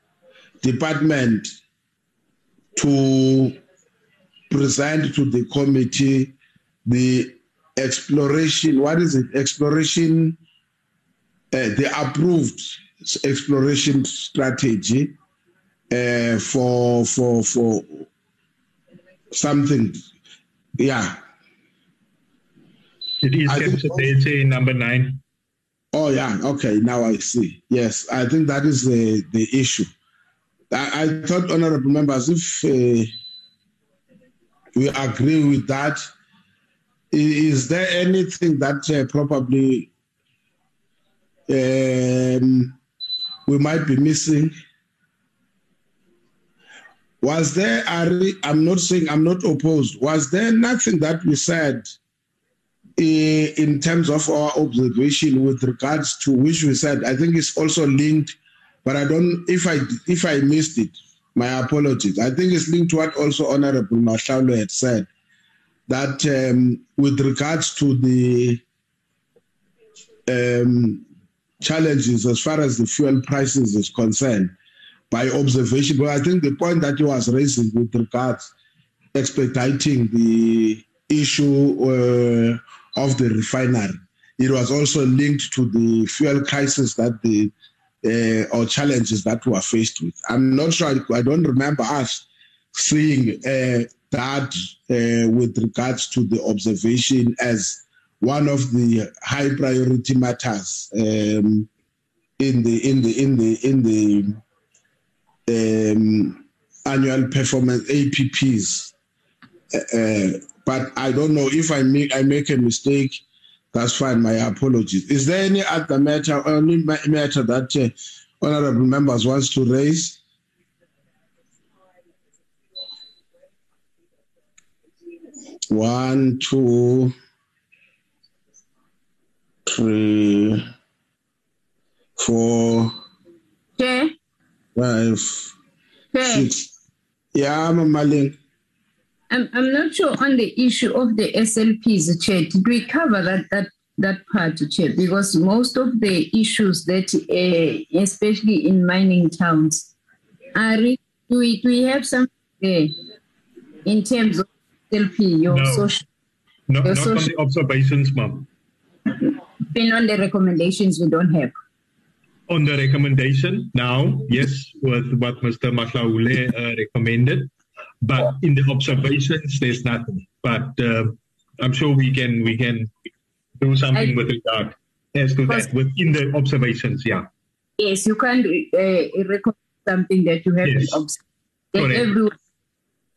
department to present to the committee the exploration what is it exploration uh, the approved exploration strategy uh, for for for something yeah it is I think captured there, say number nine. Oh yeah, okay. Now I see. Yes, I think that is the the issue. I, I thought, honourable members, if uh, we agree with that. Is there anything that uh, probably um, we might be missing? Was there? I'm not saying I'm not opposed. Was there nothing that we said? in terms of our observation with regards to which we said I think it's also linked, but I don't if I if I missed it, my apologies. I think it's linked to what also Honorable Mashaule had said that um, with regards to the um, challenges as far as the fuel prices is concerned, by observation, but I think the point that you was raising with regards expediting the issue uh, of the refinery, it was also linked to the fuel crisis that the uh, or challenges that we are faced with. I'm not sure. I don't remember us seeing uh, that uh, with regards to the observation as one of the high priority matters um, in the in the in the in the um, annual performance APPs. Uh, but I don't know if I make I make a mistake. That's fine. My apologies. Is there any other matter, any matter that uh, honourable members wants to raise? One, two, three, four, Chair, five, Chair, six. Yeah, Mama Lynn. I'm, I'm not sure on the issue of the SLPs, Chair. Did we cover that that that part, Chair? Because most of the issues that, uh, especially in mining towns, are do we do we have some there in terms of SLP, your No. social, No, Your not on the observations, ma'am. been on the recommendations we don't have. On the recommendation, now, yes, with what Mr. Mashaule uh, recommended, but in the observations, there's nothing. But uh, I'm sure we can we can do something I- with regard as to that within the observations. Yeah, Yes, you can't uh, recommend something that you haven't Yes. observed. Everyone,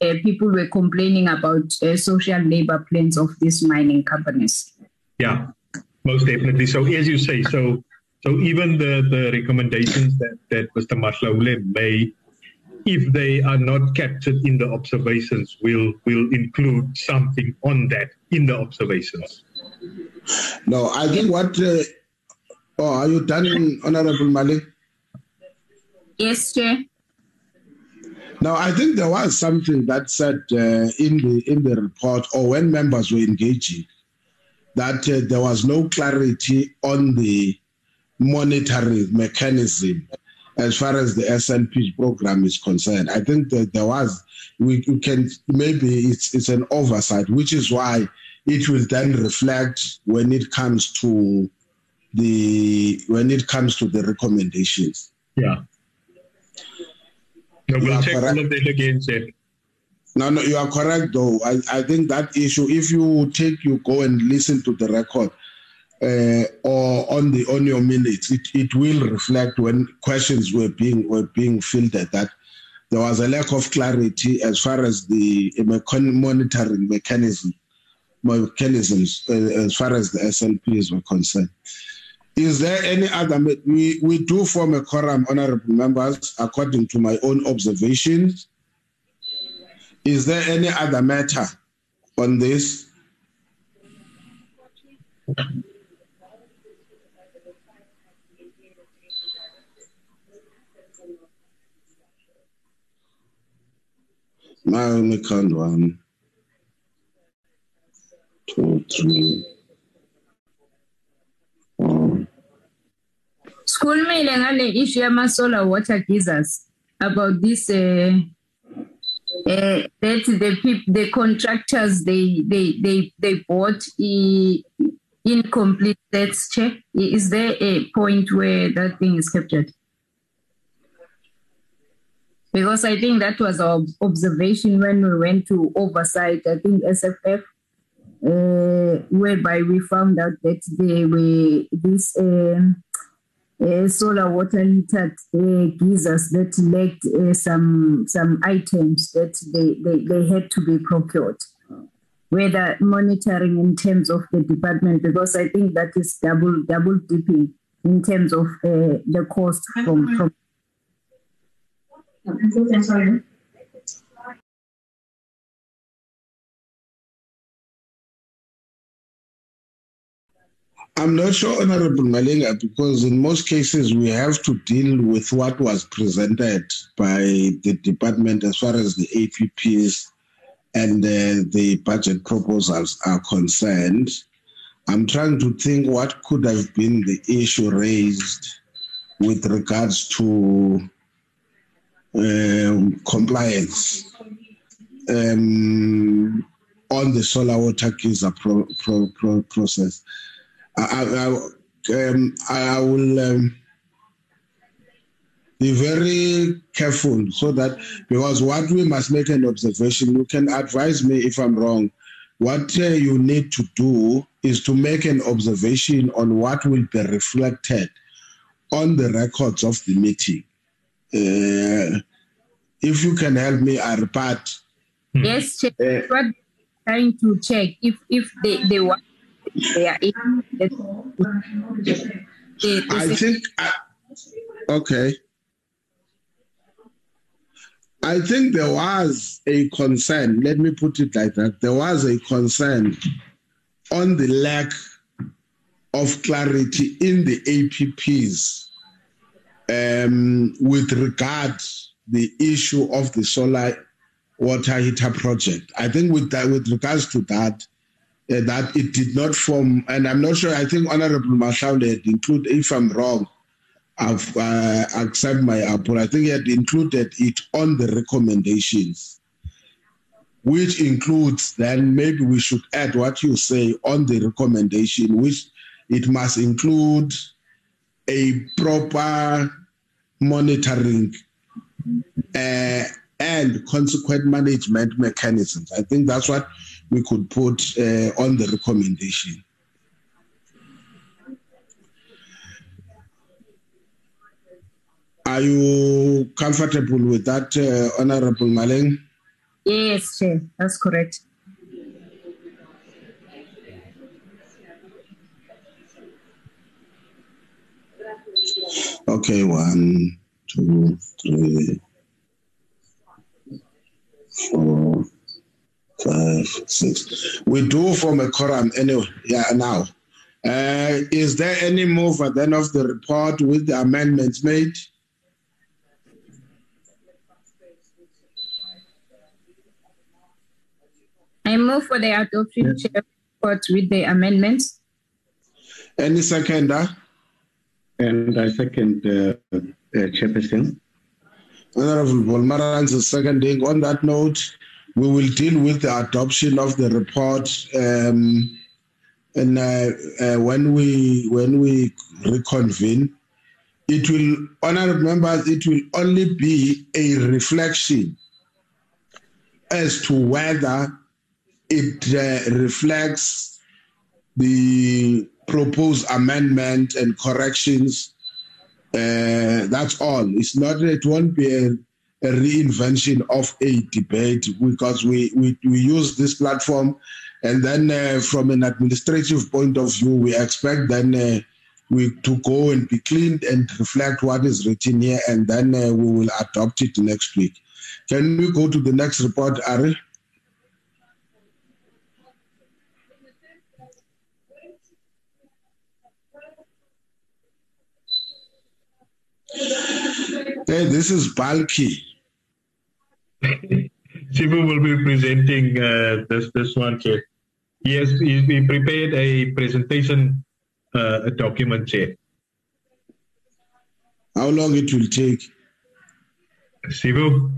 uh, people were complaining about uh, social labor plans of these mining companies. yeah, most definitely. So as you say, so so even the the recommendations that that Mr. Mashaule made. If they are not captured in the observations, we'll will include something on that in the observations. No, I think what. Uh, oh, are you done, Honorable Malik? Yes, Chair. Now, I think there was something that said uh, in the in the report, or when members were engaging, that uh, there was no clarity on the monitoring mechanism as far as the SLP program is concerned. I think that there was we, we can maybe it's it's an oversight, which is why it will then reflect when it comes to the when it comes to the recommendations. Yeah. No, we'll check correct. all of that again, sir. No, no, you are correct though. I, I think that issue, if you take, you go and listen to the record uh, or on the on your minutes, it, it will reflect when questions were being were being filtered that there was a lack of clarity as far as the monitoring mechanism mechanisms uh, as far as the SLPs were concerned. Is there any other? We we do form a quorum, honourable members, according to my own observations. Is there any other matter on this? Now only count one, two, three, four. Sikhulumile ngale issue yama-solar water geysers about this uh, uh, that the peop- the contractors they they they they bought i- incomplete sets check. Is there a point where that thing is captured? Because I think that was our observation when we went to oversight. I think SFF uh, whereby we found out that they were this uh, solar water heated uh, geysers that lacked uh, some some items that they, they, they had to be procured. Whether monitoring in terms of the department, because I think that is double double dipping in terms of uh, the cost from from I'm not sure, Honorable Malinga, because in most cases we have to deal with what was presented by the department as far as the APPs and the budget proposals are concerned, I'm trying to think what could have been the issue raised with regards to um, compliance um, on the solar water geyser pro, pro, pro, process. I, I, I, um, I will um, be very careful so that because what we must make an observation. You can advise me if I'm wrong. What uh, you need to do is to make an observation on what will be reflected on the records of the meeting. Uh, if you can help me, I Arpat. Yes, Chair. Uh, what trying to check if if they they want they are able the, the, I think, I, okay. I think there was a concern, let me put it like that. There was a concern on the lack of clarity in the APPs um, with regard the issue of the solar water heater project. I think with that, with regards to that, uh, that it did not form, and I'm not sure. I think Honorable Mashaule had included, if I'm wrong, I've uh, accept my apple. I think he had included it on the recommendations, which includes then maybe we should add what you say on the recommendation, which it must include a proper monitoring uh, and consequent management mechanisms. I think that's what we could put uh, on the recommendation. Are you comfortable with that, uh, Honorable Malinga? yes, Chair, that's correct. Okay, one, two, three, four, five, six. We do form a quorum anyway. Yeah, now. Uh, is there any move at the end of the report with the amendments made? I move for the adoption report with the amendments. Any seconder? And I second uh, uh, Chairperson. Honorable Wolmarans seconding. On that note, we will deal with the adoption of the report. Um, and uh, uh, when we when we reconvene, it will, honorable members, it will only be a reflection as to whether it uh, reflects the proposed amendment and corrections. Uh, that's all. It's not. It won't be a, a reinvention of a debate because we we, we use this platform, and then uh, from an administrative point of view, we expect then. Uh, we to go and be cleaned and reflect what is written here, and then uh, we will adopt it next week. Can we go to the next report, Ari? Hey, this is bulky. Shivu will be presenting uh, this this one, Chair. Yes, he, he prepared a presentation, uh, a document, Chair. How long it will take? Shivu,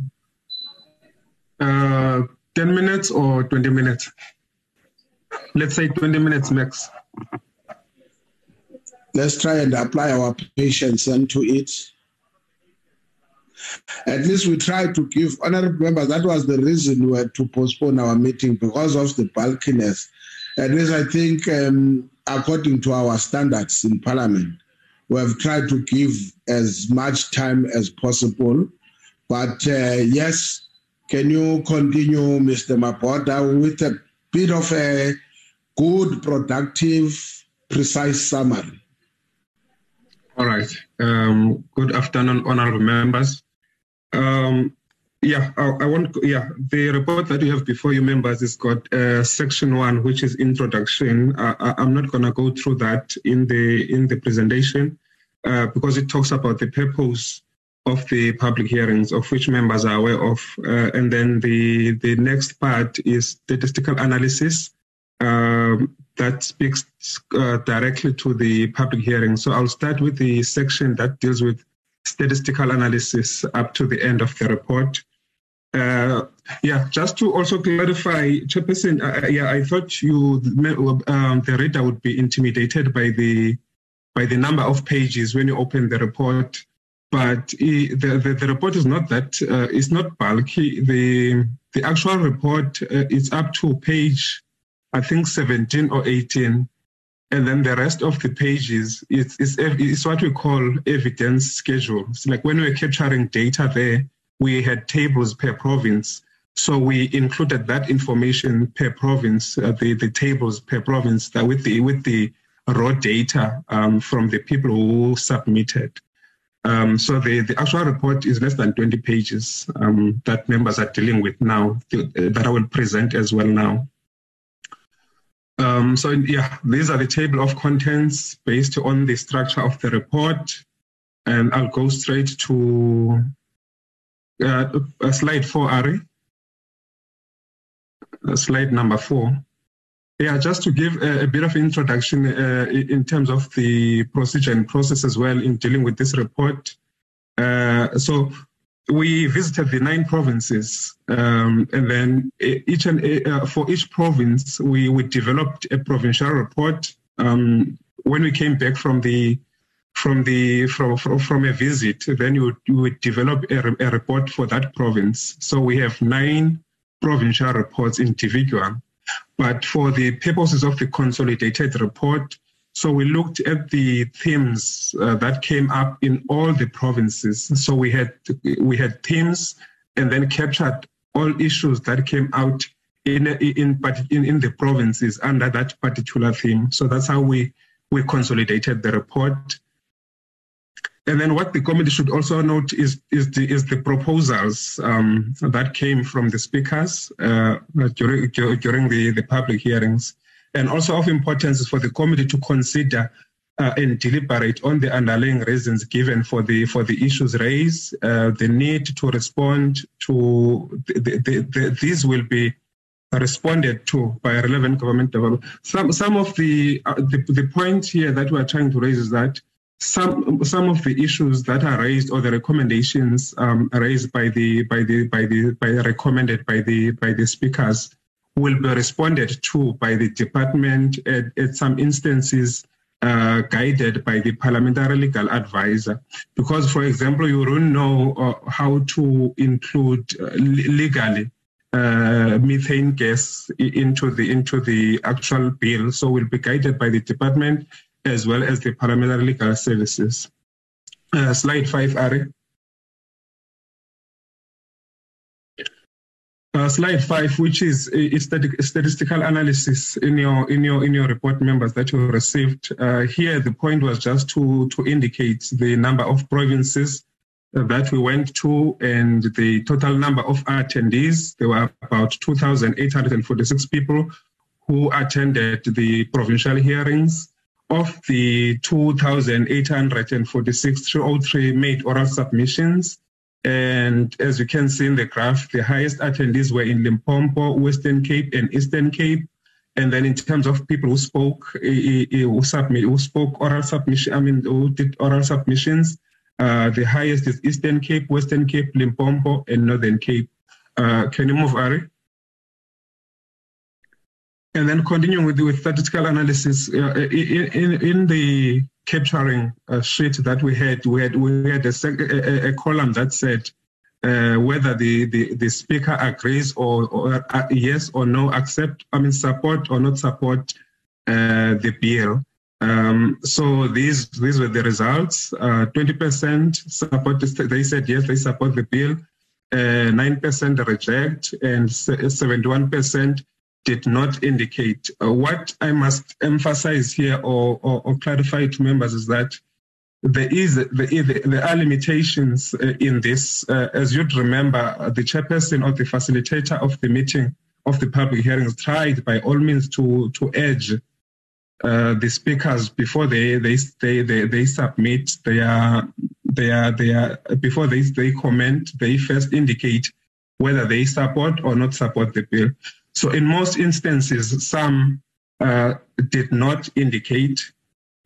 Uh, 10 minutes or 20 minutes? Let's say 20 minutes max. Let's try and apply our patience into it. At least we try to give honorable members. That was the reason we had to postpone our meeting because of the bulkiness. At least I think, um, according to our standards in Parliament, we have tried to give as much time as possible. But uh, yes, can you continue, Mr. Mapoda, with a bit of a good, productive, precise summary? All right. Um, good afternoon, honorable members. Um, yeah, I, I want. Yeah, the report that you have before you, members, is got uh, section one, which is introduction. I, I'm not gonna go through that in the in the presentation uh, because it talks about the purpose of the public hearings, of which members are aware of. Uh, and then the, the next part is statistical analysis um, that speaks uh, directly to the public hearing. So I'll start with the section that deals with statistical analysis up to the end of the report. Uh, yeah, just to also clarify, Chairperson, uh, yeah, I thought you um, the reader would be intimidated by the by the number of pages when you open the report but the, the, the, report is not that uh, it's not bulky. The the actual report uh, is up to page, I think 17 or 18, and then the rest of the pages is is, is what we call evidence schedule. It's like when we were capturing data there, we had tables per province. So we included that information per province, uh, the, the tables per province that with the with the raw data um, from the people who submitted. Um, so the, the actual report is less than 20 pages um, that members are dealing with now, that I will present as well now. Um, so yeah, these are the table of contents based on the structure of the report. And I'll go straight to uh, slide four, Ari. Uh, slide number four. Yeah, just to give a, a bit of introduction uh, in terms of the procedure and process as well in dealing with this report. Uh, so we visited the nine provinces, um, and then each and uh, for each province, we, we developed a provincial report. Um, when we came back from the from the from from, from a visit, then you would, you would develop a, a report for that province. So we have nine provincial reports individual. But for the purposes of the consolidated report, so we looked at the themes uh, that came up in all the provinces. So we had we had themes and then captured all issues that came out in in in, in the provinces under that particular theme. So that's how we we consolidated the report. And then what the committee should also note is is the is the proposals um, that came from the speakers uh, during during the, the public hearings, and also of importance is for the committee to consider uh, and deliberate on the underlying reasons given for the for the issues raised, uh, the need to respond to the, the, the, these will be responded to by relevant government development. Some some of the, uh, the the point here that we are trying to raise is that some some of the issues that are raised or the recommendations um, raised by the by the by the by recommended by the by the speakers will be responded to by the department at, at some instances uh, guided by the parliamentary legal advisor because for example you don't know uh, how to include uh, legally uh, methane gas into the into the actual bill so we'll be guided by the department as well as the parliamentary legal services. Uh, slide five, Ari. Slide five, which is a, statistical analysis in your in your in your report members that you received. Uh, here, the point was just to to indicate the number of provinces that we went to and the total number of attendees. There were about 2,846 people who attended the provincial hearings of the 2,846 303 made oral submissions. And as you can see in the graph, the highest attendees were in Limpopo, Western Cape, and Eastern Cape. And then in terms of people who spoke, who, submit, who spoke oral submission, I mean, who did oral submissions, uh, the highest is Eastern Cape, Western Cape, Limpopo, and Northern Cape. Uh, can you move, Ari? And then continuing with, with statistical analysis, uh, in, in, in, the capturing a sheet that we had, we had, we had a, a, a column that said uh, whether the, the, the speaker agrees or, or uh, yes or no accept, I mean, support or not support uh, the bill. Um, so these these were the results. Uh, 20% support, they said yes, they support the bill. 9% reject and 71% did not indicate. Uh, what I must emphasize here or, or, or, clarify to members is that there is there, there are limitations uh, in this. Uh, as you'd remember, the chairperson or the facilitator of the meeting of the public hearings tried by all means to to urge uh, the speakers before they they, they they they submit their they are before they they comment, they first indicate whether they support or not support the bill. So in most instances, some uh, did not indicate,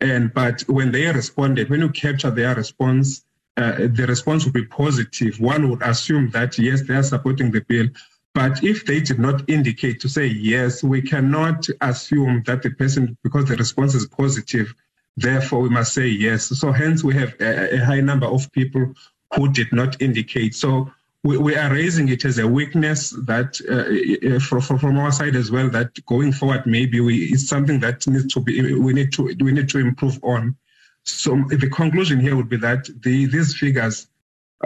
and but when they responded, when you capture their response, uh, the response would be positive. One would assume that yes, they are supporting the bill. But if they did not indicate to say yes, we cannot assume that the person, because the response is positive, therefore we must say yes. So hence we have a, a high number of people who did not indicate. So we, we are raising it as a weakness that uh, from, from our side as well. That going forward, maybe we it's something that needs to be we need to we need to improve on. So the conclusion here would be that the, these figures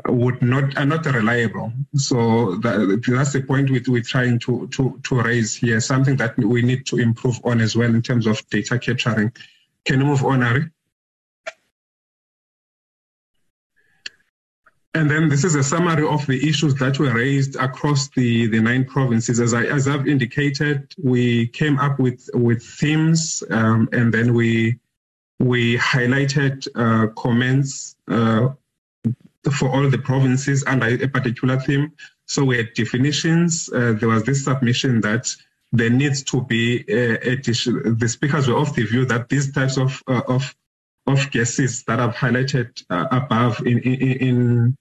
would not are not reliable. So that, that's the point we, we're trying to, to, to raise here, something that we need to improve on as well in terms of data capturing. Can you move on, Ari? And then this is a summary of the issues that were raised across the, the nine provinces. As, I, as I've indicated, we came up with, with themes um, and then we, we highlighted uh, comments uh, for all the provinces under a particular theme. So we had definitions. Uh, there was this submission that there needs to be a, a, the speakers were of the view that these types of uh, of of gases that I've highlighted uh, above in in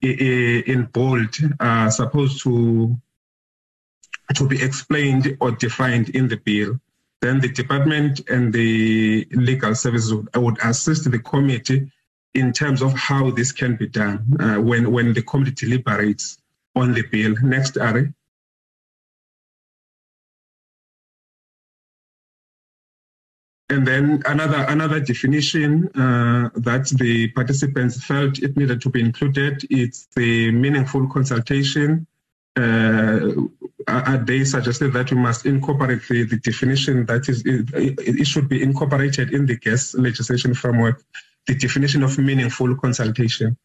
in, in bold are supposed to to be explained or defined in the bill. Then the department and the legal services would, would assist the committee in terms of how this can be done uh, when, when the committee deliberates on the bill. Next, Ari. And then another another definition uh, that the participants felt it needed to be included is the meaningful consultation. Uh, they suggested that we must incorporate the, the definition that is it, it, should be incorporated in the gas legislation framework the definition of meaningful consultation.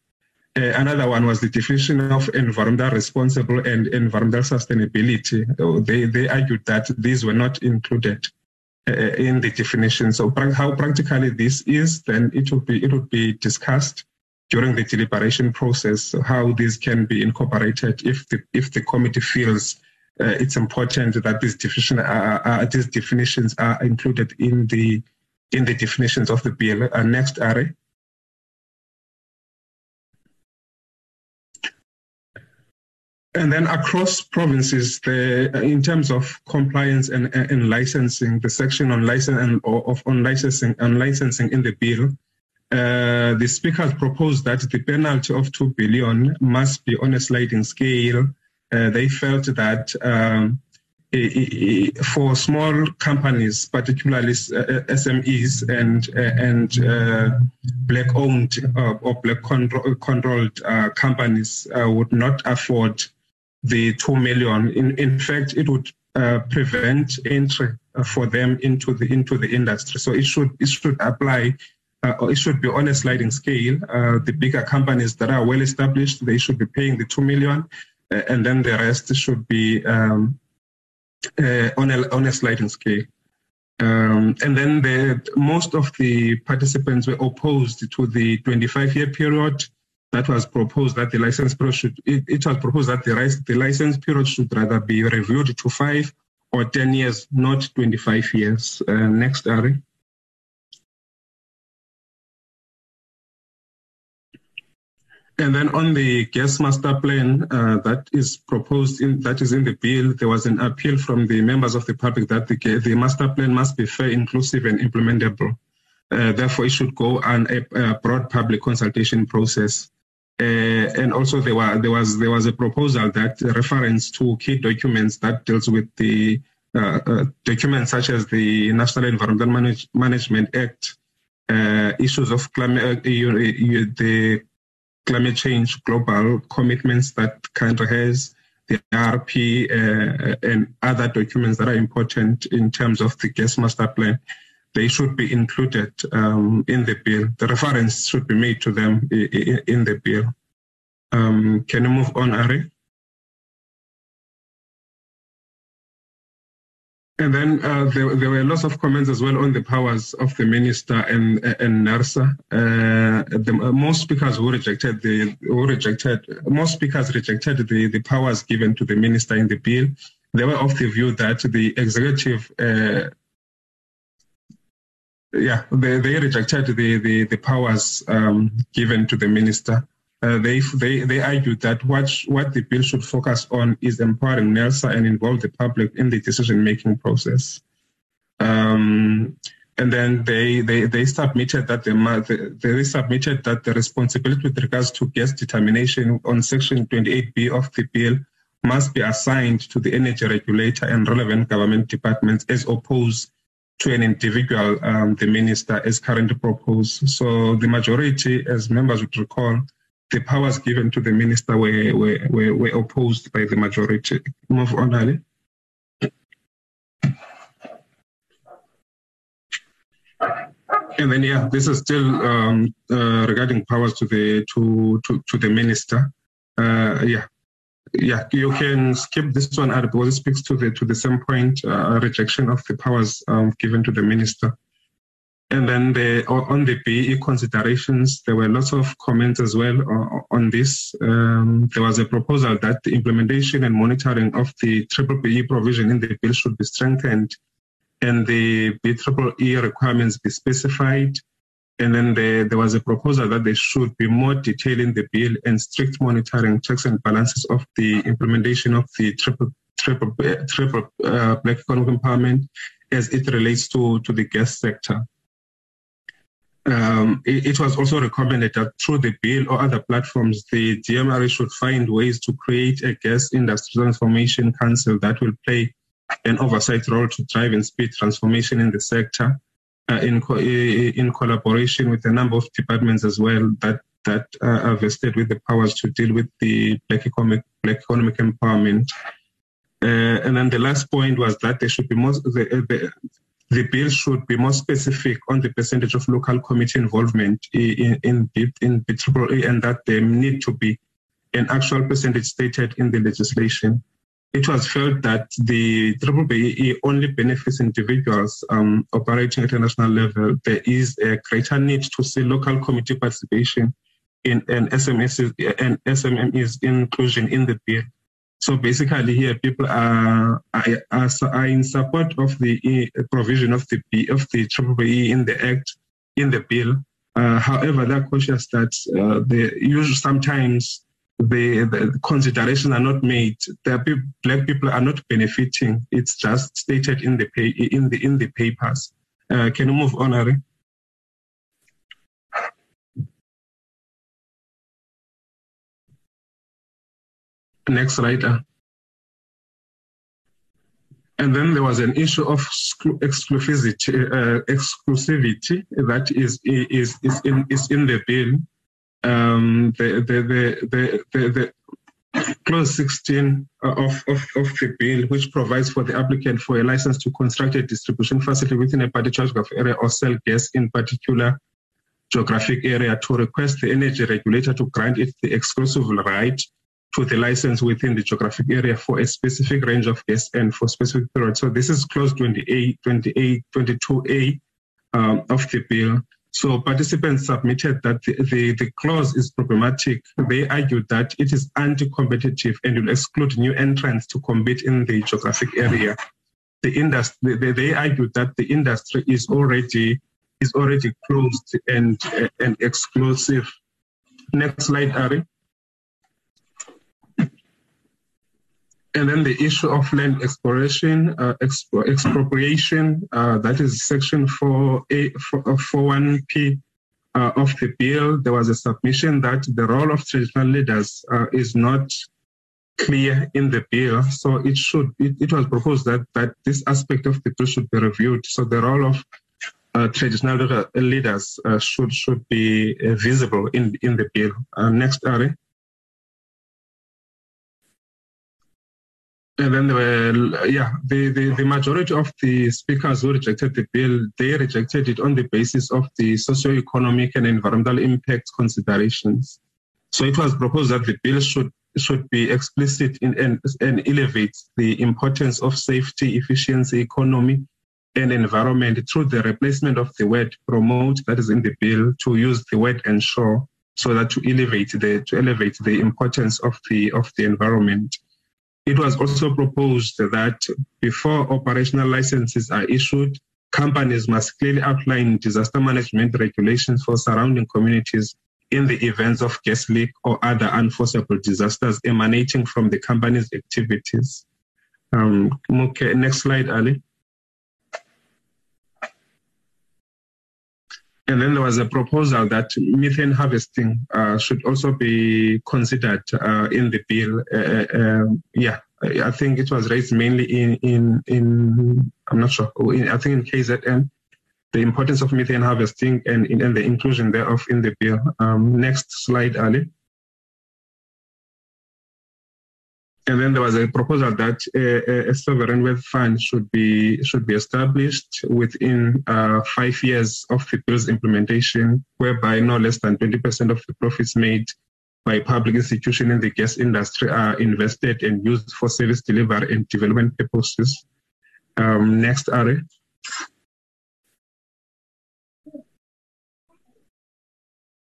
Uh, another one was the definition of environmental responsible and environmental sustainability. Uh, they, they argued that these were not included Uh, uh, in the definition. So how practically this is, then it would be it would be discussed during the deliberation process how these can be incorporated if the if the committee feels uh, it's important that these definition are, these definitions are included in the in the definitions of the bill. Uh, next, Ari. And then across provinces, the, in terms of compliance and, and licensing, the section on license and of on licensing licensing in the bill, uh, the speakers proposed that the penalty of two billion must be on a sliding scale. Uh, they felt that um, for small companies, particularly uh, SMEs and uh, and uh, black-owned or black-controlled companies, would not afford the two million. In in fact, it would prevent entry for them into the into the industry. So it should it should apply uh, it should be on a sliding scale. Uh, the bigger companies that are well established, they should be paying the two million, uh, and then the rest should be um, uh, on, a, on a sliding scale. Um, and then the, most of the participants were opposed to the 25 year period that was proposed that the license period should, it, it was proposed that the, the license period should rather be reviewed to five or 10 years, not 25 years. Uh, next, Ari. And then on the gas master plan uh, that is proposed in that is in the bill, there was an appeal from the members of the public that the, the master plan must be fair, inclusive, and implementable. Uh, therefore, it should go on a, a broad public consultation process. Uh, and also, there, were, there was there was a proposal that reference to key documents that deals with the uh, uh, documents such as the National Environmental Manage, Management Act, issues of climate, the climate change global commitments that country has, the RP uh, and other documents that are important in terms of the gas master plan, they should be included um, in the bill. The reference should be made to them in, the bill. Um, can you move on, Ari? And then uh, there, there, were lots of comments as well on the powers of the minister and and NERSA. Uh, the, uh, most speakers who rejected the who rejected most speakers rejected the, the powers given to the minister in the bill. They were of the view that the executive, uh, yeah, they, they rejected the the, the powers um, given to the minister. Uh, they, they, they argued that what, what the bill should focus on is empowering NERSA and involve the public in the decision-making process. Um, and then they, they, they submitted that the, they submitted that the responsibility with regards to gas determination on Section 28B of the bill must be assigned to the energy regulator and relevant government departments as opposed to an individual, um, the minister, as currently proposed. So the majority, as members would recall, the powers given to the minister were, were, were, were opposed by the majority. Move on, Ari. And then, yeah, this is still um, uh, regarding powers to the to to, to the minister. Uh, yeah, yeah, you can skip this one out because it speaks to the to the same point, uh, rejection of the powers um, given to the minister. And then the, on the BE considerations, there were lots of comments as well on this. Um, there was a proposal that the implementation and monitoring of the triple BE provision in the bill should be strengthened and the BEE requirements be specified. And then the, there was a proposal that there should be more detail in the bill and strict monitoring, checks and balances of the implementation of the triple, triple, triple uh, black economic empowerment as it relates to, to the gas sector. Um, it, it, was also recommended that through the bill or other platforms, the DMRE should find ways to create a gas industry transformation council that will play an oversight role to drive and speed transformation in the sector in, co- in collaboration with a number of departments as well that that uh, are vested with the powers to deal with the black economic, black economic empowerment. Uh, and then the last point was that there should be more, the, the, the bill should be more specific on the percentage of local committee involvement in in, in BITREE and that there need to be an actual percentage stated in the legislation. It was felt that the BBBE only benefits individuals um, operating at a national level. There is a greater need to see local committee participation in an SMS and SMME's inclusion in the bill. So basically, here people are, are, are in support of the provision of the of the BBBE in the Act, in the bill. Uh, however, they're cautious that uh, the usually sometimes the, the considerations are not made. People, black people are not benefiting. It's just stated in the in the in the papers. Uh, can you move on, Ari? Next slide. Uh. And then there was an issue of exclusivity, uh, exclusivity that is is is in is in the bill. Um, the, the, the, the, the, clause 16 of, of, of the bill, which provides for the applicant for a license to construct a distribution facility within a particular geographic area or sell gas in particular geographic area to request the energy regulator to grant it the exclusive right to the license within the geographic area for a specific range of gas and for specific period. So this is clause 28, 28, 22A um, of the bill. So participants submitted that the, the, the, clause is problematic. They argued that it is anti-competitive and will exclude new entrants to compete in the geographic area. The industry, they, they argued that the industry is already is already closed and and exclusive. Next slide, Ari. And then the issue of land exploration, uh, exp- expropriation, uh, that is section 4A, 41P uh, of the bill. There was a submission that the role of traditional leaders uh, is not clear in the bill. So it should, it, it, was proposed that, that this aspect of the bill should be reviewed. So the role of uh, traditional leaders uh, should should be visible in in the bill. next, Ari. And then were, yeah, the, the, the majority of the speakers who rejected the bill, they rejected it on the basis of the socio-economic and environmental impact considerations. So it was proposed that the bill should should be explicit in, and, and elevates the importance of safety, efficiency, economy, and environment through the replacement of the word promote that is in the bill to use the word ensure so that to elevate the to elevate the importance of the of the environment. It was also proposed that before operational licenses are issued, companies must clearly outline disaster management regulations for surrounding communities in the events of gas leak or other unforeseeable disasters emanating from the company's activities. Um, okay, next slide, Ari. And then there was a proposal that methane harvesting uh, should also be considered uh, in the bill. Uh, um, yeah, I think it was raised mainly in in in I'm not sure. In, I think in KZN, the importance of methane harvesting and, and the inclusion thereof in the bill. Um, next slide, Ari. And then there was a proposal that a, a sovereign wealth fund should be should be established within uh, five years of the bill's implementation, whereby no less than 20% of the profits made by public institutions in the gas industry are invested and used for service delivery and development purposes. Um, next, Ari.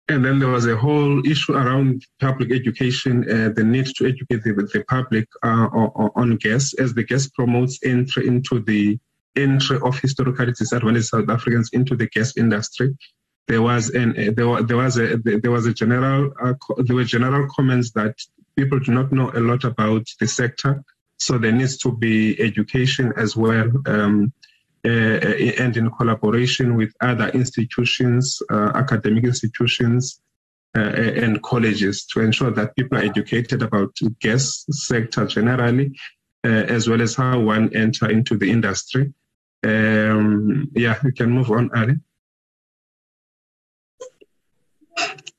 And then there was a whole issue around public education, uh, the need to educate the, the public uh, on gas as the gas promotes entry into the entry of historically disadvantaged South Africans into the gas industry. There was an uh, there, there was a there was a general uh, there were general comments that people do not know a lot about the sector, so there needs to be education as well. Um, and in collaboration with other institutions, uh, academic institutions, uh, and colleges to ensure that people are educated about gas sector generally, as well as how one enter into the industry. Um, yeah, we can move on, Ari.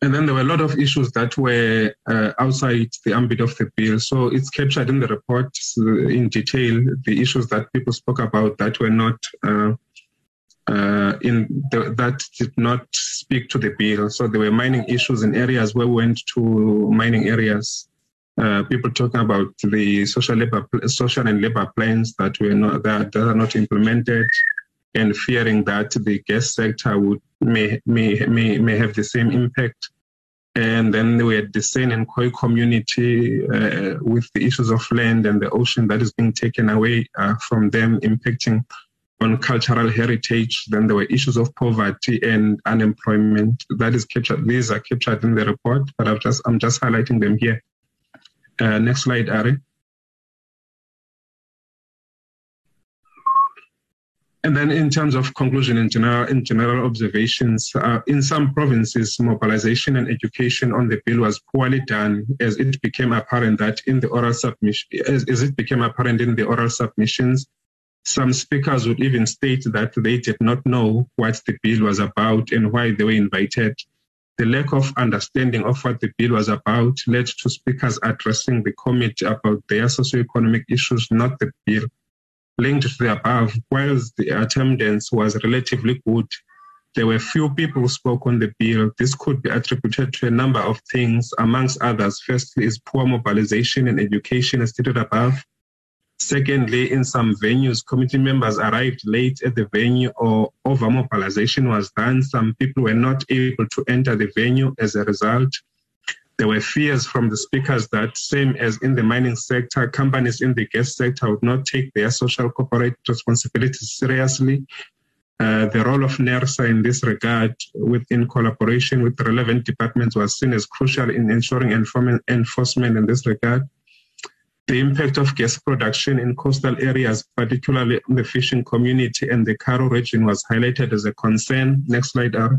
And then there were a lot of issues that were uh, outside the ambit of the bill. So it's captured in the report in detail the issues that people spoke about that were not uh, uh, in the, that did not speak to the bill. So there were mining issues in areas where we went to mining areas. Uh, people talking about the social labor, social and labor plans that were not that, that are not implemented and fearing that the gas sector would may may may, may have the same impact. And then we had the San and Khoi community uh, with the issues of land and the ocean that is being taken away uh, from them, impacting on cultural heritage. Then there were issues of poverty and unemployment that is captured. These are captured in the report, but I've just I'm just highlighting them here. Uh, next slide, Ari. And then in terms of conclusion in general, in general observations, uh, in some provinces, mobilization and education on the bill was poorly done as it became apparent that in the oral submission, as, as it became apparent in the oral submissions, some speakers would even state that they did not know what the bill was about and why they were invited. The lack of understanding of what the bill was about led to speakers addressing the committee about their socio-economic issues, not the bill linked to the above, whilst the attendance was relatively good, there were few people who spoke on the bill. This could be attributed to a number of things, amongst others. Firstly, is poor mobilization and education, as stated above. Secondly, in some venues, committee members arrived late at the venue or over mobilization was done. Some people were not able to enter the venue as a result. There were fears from the speakers that, same as in the mining sector, companies in the gas sector would not take their social corporate responsibilities seriously. Uh, the role of NERSA in this regard, within collaboration with relevant departments, was seen as crucial in ensuring enforcement in this regard. The impact of gas production in coastal areas, particularly in the fishing community and the Karoo region, was highlighted as a concern. Next slide, Ari.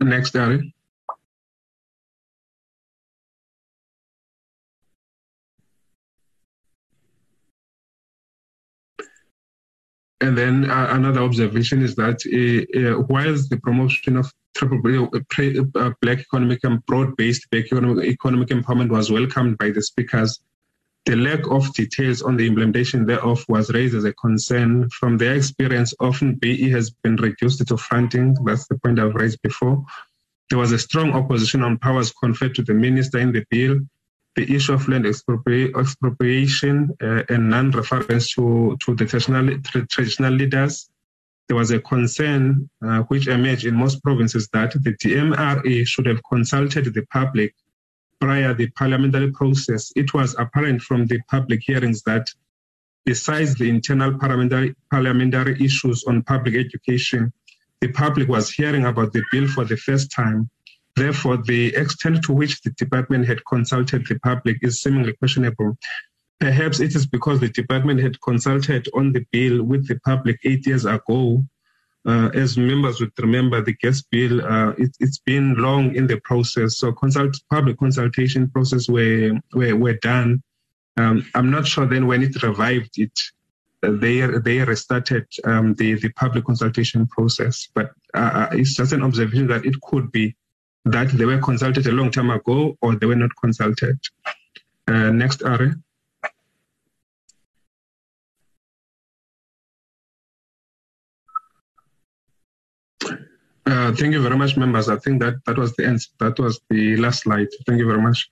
Next, Ari. And then uh, another observation is that uh, uh, the promotion of triple uh, black economic and broad-based economic, economic empowerment was welcomed by the speakers, the lack of details on the implementation thereof was raised as a concern. From their experience, often BE has been reduced to fronting. That's the point I've raised before. There was a strong opposition on powers conferred to the minister in the bill. The issue of land expropri- expropriation uh, and non-reference to, to the traditional, tra- traditional leaders. There was a concern uh, which emerged in most provinces that the DMRA should have consulted the public prior the parliamentary process, it was apparent from the public hearings that besides the internal parliamentary, parliamentary issues on public education, the public was hearing about the bill for the first time. Therefore, the extent to which the department had consulted the public is seemingly questionable. Perhaps it is because the department had consulted on the bill with the public eight years ago uh, as members would remember, the gas bill, uh, it, has been long in the process. So consult, public consultation process were, were, were done. Um, I'm not sure then when it revived it, uh, they, they restarted um, the, the public consultation process. But uh, uh, it's just an observation that it could be that they were consulted a long time ago or they were not consulted. Uh, next, Ari. Uh, thank you very much, members. I think that that was the end. That was the last slide. Thank you very much.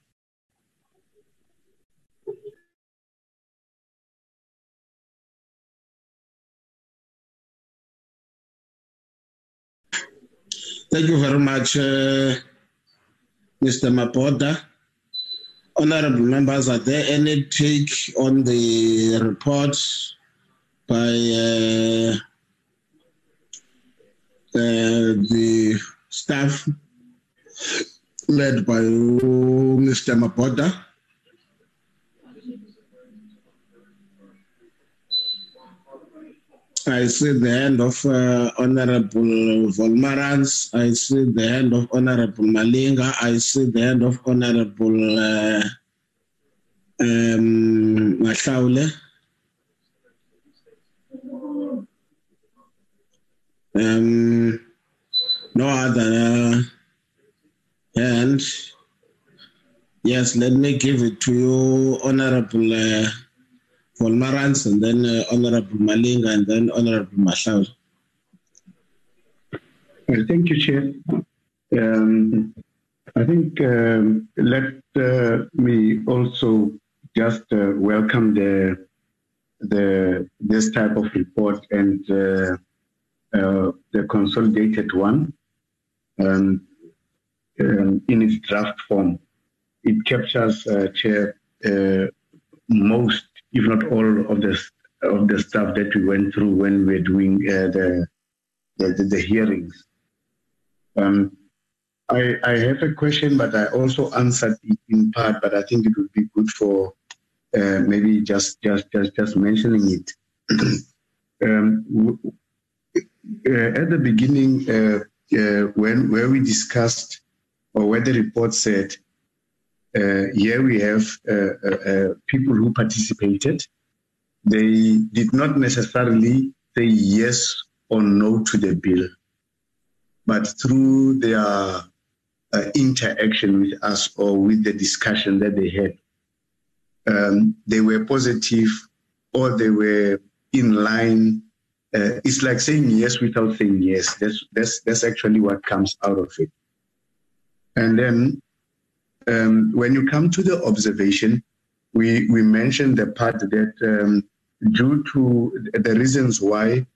Thank you very much, uh, Mr. Mapoda. Honorable members, are there any take on the report by uh, the staff led by Mr. Mapoda. I see the hand of uh, Honorable Wolmarans. I see the hand of Honorable Malinga. I see the hand of Honorable uh, um, Mashaule. Um, no other hand. Yes, let me give it to you, Honorable uh, Wolmarans, and then uh, Honorable Malinga, and then Honorable Mashaule. Well, thank you, Chair. Um, I think um, let uh, me also just uh, welcome the the this type of report and uh, the consolidated one um, um, in its draft form. It captures, uh, Chair, uh, most, if not all, of the of the stuff that we went through when we were doing uh, the, the, the hearings. Um, I, I have a question, but I also answered it in part. But I think it would be good for uh, maybe just just just just mentioning it. um, at the beginning, uh, uh, when where we discussed or where the report said, here we have people who participated. They did not necessarily say yes or no to the bill, but through their uh, interaction with us or with the discussion that they had, um, they were positive or they were in line uh, it's like saying yes without saying yes. That's that's that's actually what comes out of it. And then um, when you come to the observation, we we mentioned the part that um, due to the reasons why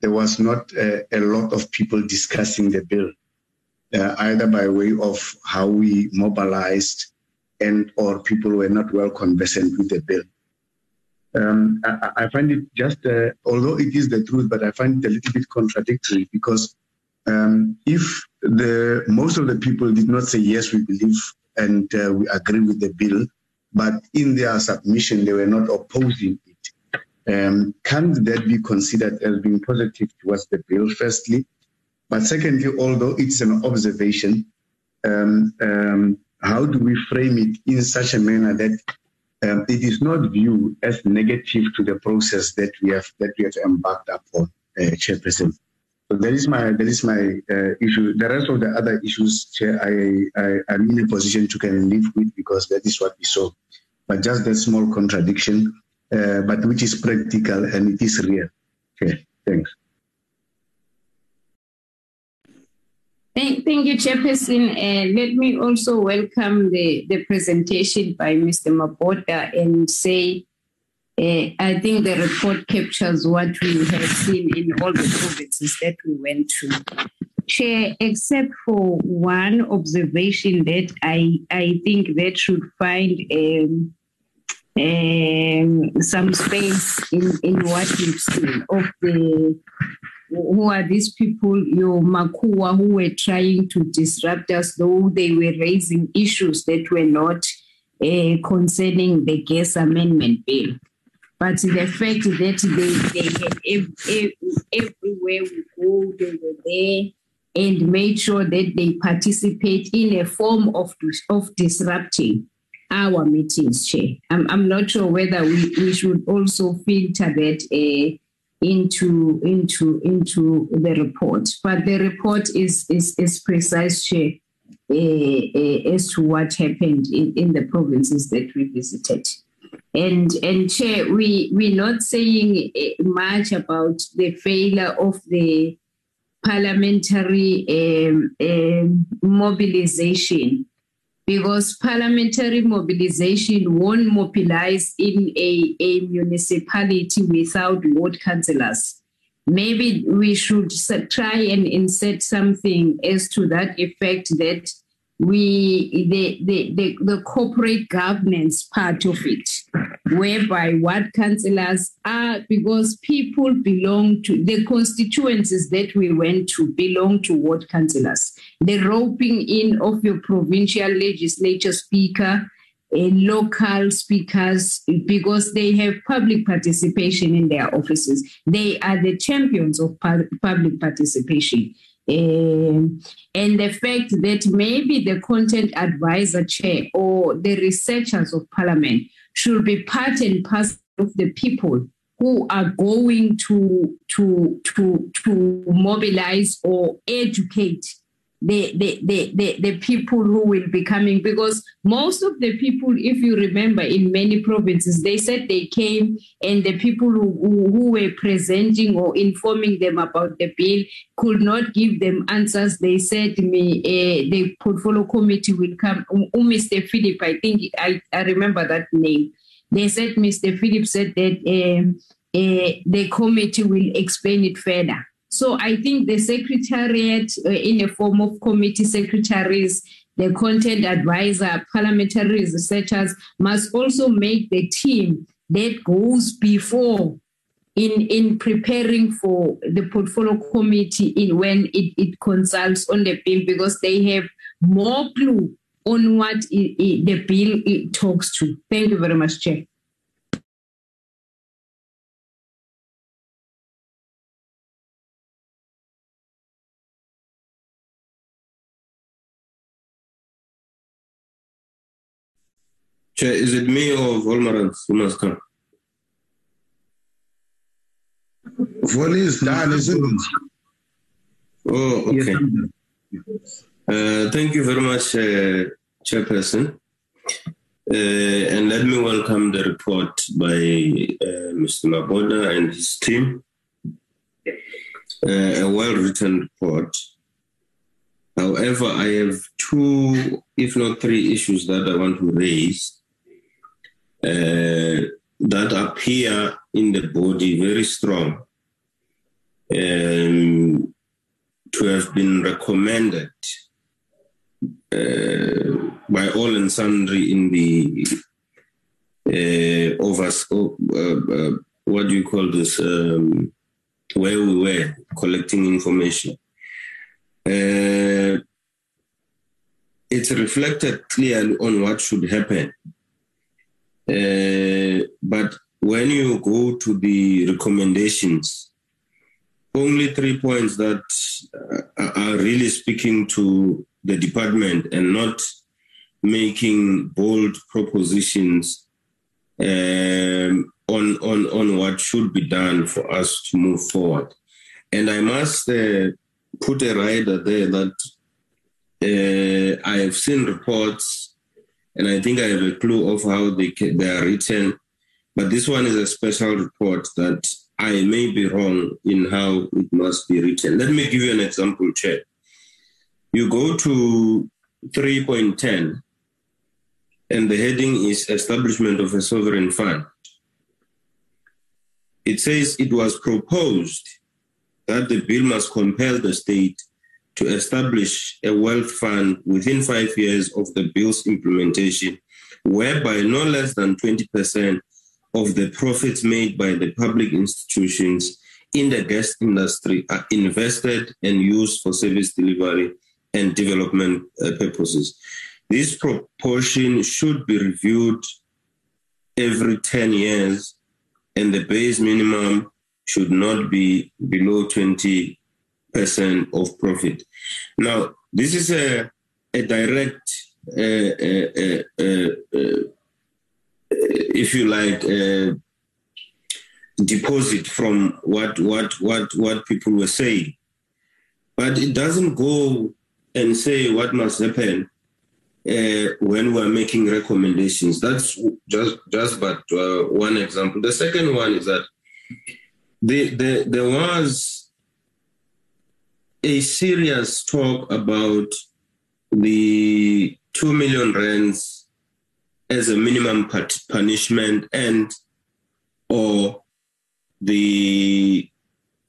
there was not a, lot of people discussing the bill, uh, either by way of how we mobilized and or people were not well conversant with the bill um, I, I, find it just, uh, although it is the truth, but I find it a little bit contradictory because um, if the most of the people did not say yes, we believe and uh, we agree with the bill, but in their submission they were not opposing it. Um, can that be considered as being positive towards the bill? Firstly, but secondly, although it's an observation, um, um, how do we frame it in such a manner that um, it is not viewed as negative to the process that we have that we have embarked upon, uh, Chairperson. So that is my that is my uh, issue. The rest of the other issues, Chair, I, I am in a position to of live with because that is what we saw. but just that small contradiction, uh, but which is practical and it is real. Okay, thanks. Thank, thank you, Chairperson. Uh, let me also welcome the, the presentation by Mr. Maboda and say uh, I think the report captures what we have seen in all the provinces that we went to. Chair, except for one observation that I, I think that should find um, um, some space in, in what we've seen of the who are these people, your Makua, who were trying to disrupt us, though they were raising issues that were not uh, concerning the gas amendment bill. But the fact that they, they had ev- ev- everywhere we go, they were there and made sure that they participate in a form of, of disrupting our meetings, Chair. I'm, I'm not sure whether we, we should also filter that uh, into into into the report. But the report is is, is precise, uh, uh, as to what happened in, in the provinces that we visited. And and Chair, we we're not saying much about the failure of the parliamentary um, um, mobilization because parliamentary mobilization won't mobilize in a, a municipality without ward councillors. Maybe we should try and insert something as to that effect that we the, the, the, the corporate governance part of it whereby ward councillors are because people belong to the constituencies that we went to belong to ward councillors the roping in of your provincial legislature speaker and local speakers because they have public participation in their offices. They are the champions of public participation. Um, and the fact that maybe the content advisor chair or the researchers of parliament should be part and parcel of the people who are going to to to to mobilize or educate the, the, the, the, the people who will be coming because most of the people, if you remember, in many provinces, they said they came and the people who, who, were presenting or informing them about the bill could not give them answers. They said me uh, the portfolio committee will come. Um, Mr. Philip, I think I, I remember that name. They said Mr. Philip said that uh, uh, the committee will explain it further. So I think the secretariat, uh, in a form of committee secretaries, the content advisor, parliamentary researchers must also make the team that goes before in, in preparing for the portfolio committee in when it, it consults on the bill because they have more clue on what it, it, the bill talks to. Thank you very much, Chair. Chair, is it me or Wolmarans who must come? Volley is done, isn't it? Oh, okay. Uh, thank you very much, uh, Chairperson. Uh, and let me welcome the report by uh, Mr. Maboda and his team. Uh, a well written report. However, I have two, if not three, issues that I want to raise that appear in the body very strong um, to have been recommended uh, by all and sundry in the uh, overs, uh, what do you call this, um, where we were collecting information. It's reflected clearly on what should happen uh, but when you go to the recommendations, only three points that uh, are really speaking to the department and not making bold propositions um, on, on, on what should be done for us to move forward. And I must uh, put a rider there that uh, I have seen reports and I think I have a clue of how they they are written. But this one is a special report that I may be wrong in how it must be written. Let me give you an example, Chair. You go to 3.10, and the heading is Establishment of a Sovereign Fund. It says it was proposed that the bill must compel the state to establish a wealth fund within five years of the bill's implementation, whereby no less than 20% of the profits made by the public institutions in the gas industry are invested and used for service delivery and development uh, purposes. This proportion should be reviewed every 10 years, and the base minimum should not be below 20% of profit. Now, this is a, a direct, uh, uh, uh, uh, uh, if you like, uh, deposit from what what what what people were saying, but it doesn't go and say what must happen uh, when we're making recommendations. That's just just but uh, one example. The second one is that the, the, there was a serious talk about the two million rands as a minimum punishment and or the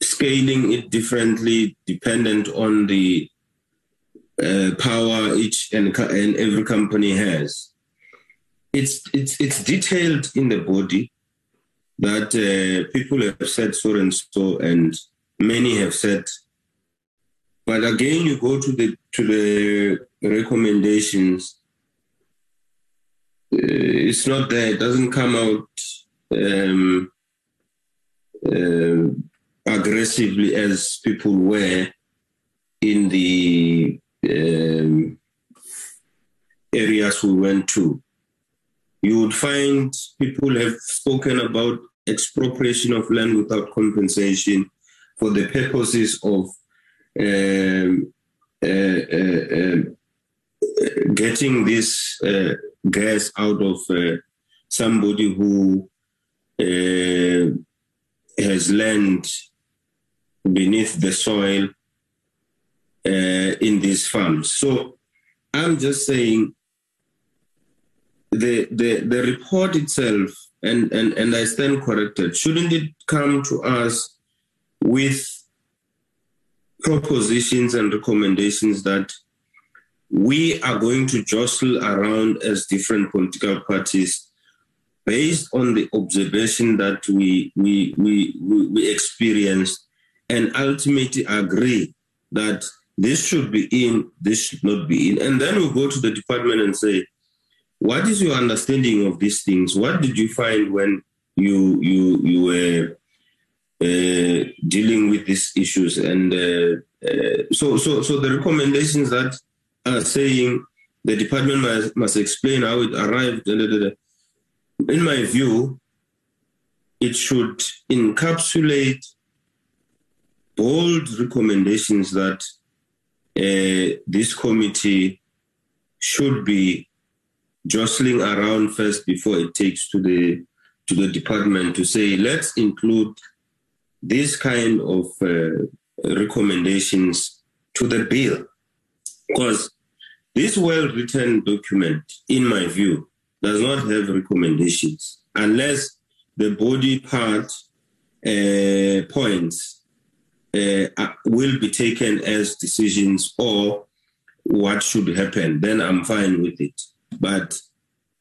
scaling it differently dependent on the uh, power each and, and every company has. It's, it's, it's detailed in the body that uh, people have said so and so, and many have said. But again, you go to the to the recommendations. Uh, it's not there. It doesn't come out um, uh, aggressively as people were in the um, areas we went to. You would find people have spoken about expropriation of land without compensation for the purposes of getting this uh, gas out of uh, somebody who uh, has land beneath the soil in these farms. So I'm just saying the the the report itself and and and I stand corrected shouldn't it come to us with propositions and recommendations that we are going to jostle around as different political parties based on the observation that we we we we, we experienced and ultimately agree that this should be in this should not be in and then we go to the department and say what is your understanding of these things? What did you find when you you you were dealing with these issues? And uh, uh, so so so the recommendations that are saying the department must, must explain how it arrived. Da, da, da, in my view, it should encapsulate bold recommendations that uh, this committee should be jostling around first before it takes to the to the department to say let's include this kind of uh, recommendations to the bill because this well written document in my view does not have recommendations unless the body part uh, points uh, will be taken as decisions or what should happen then i'm fine with it but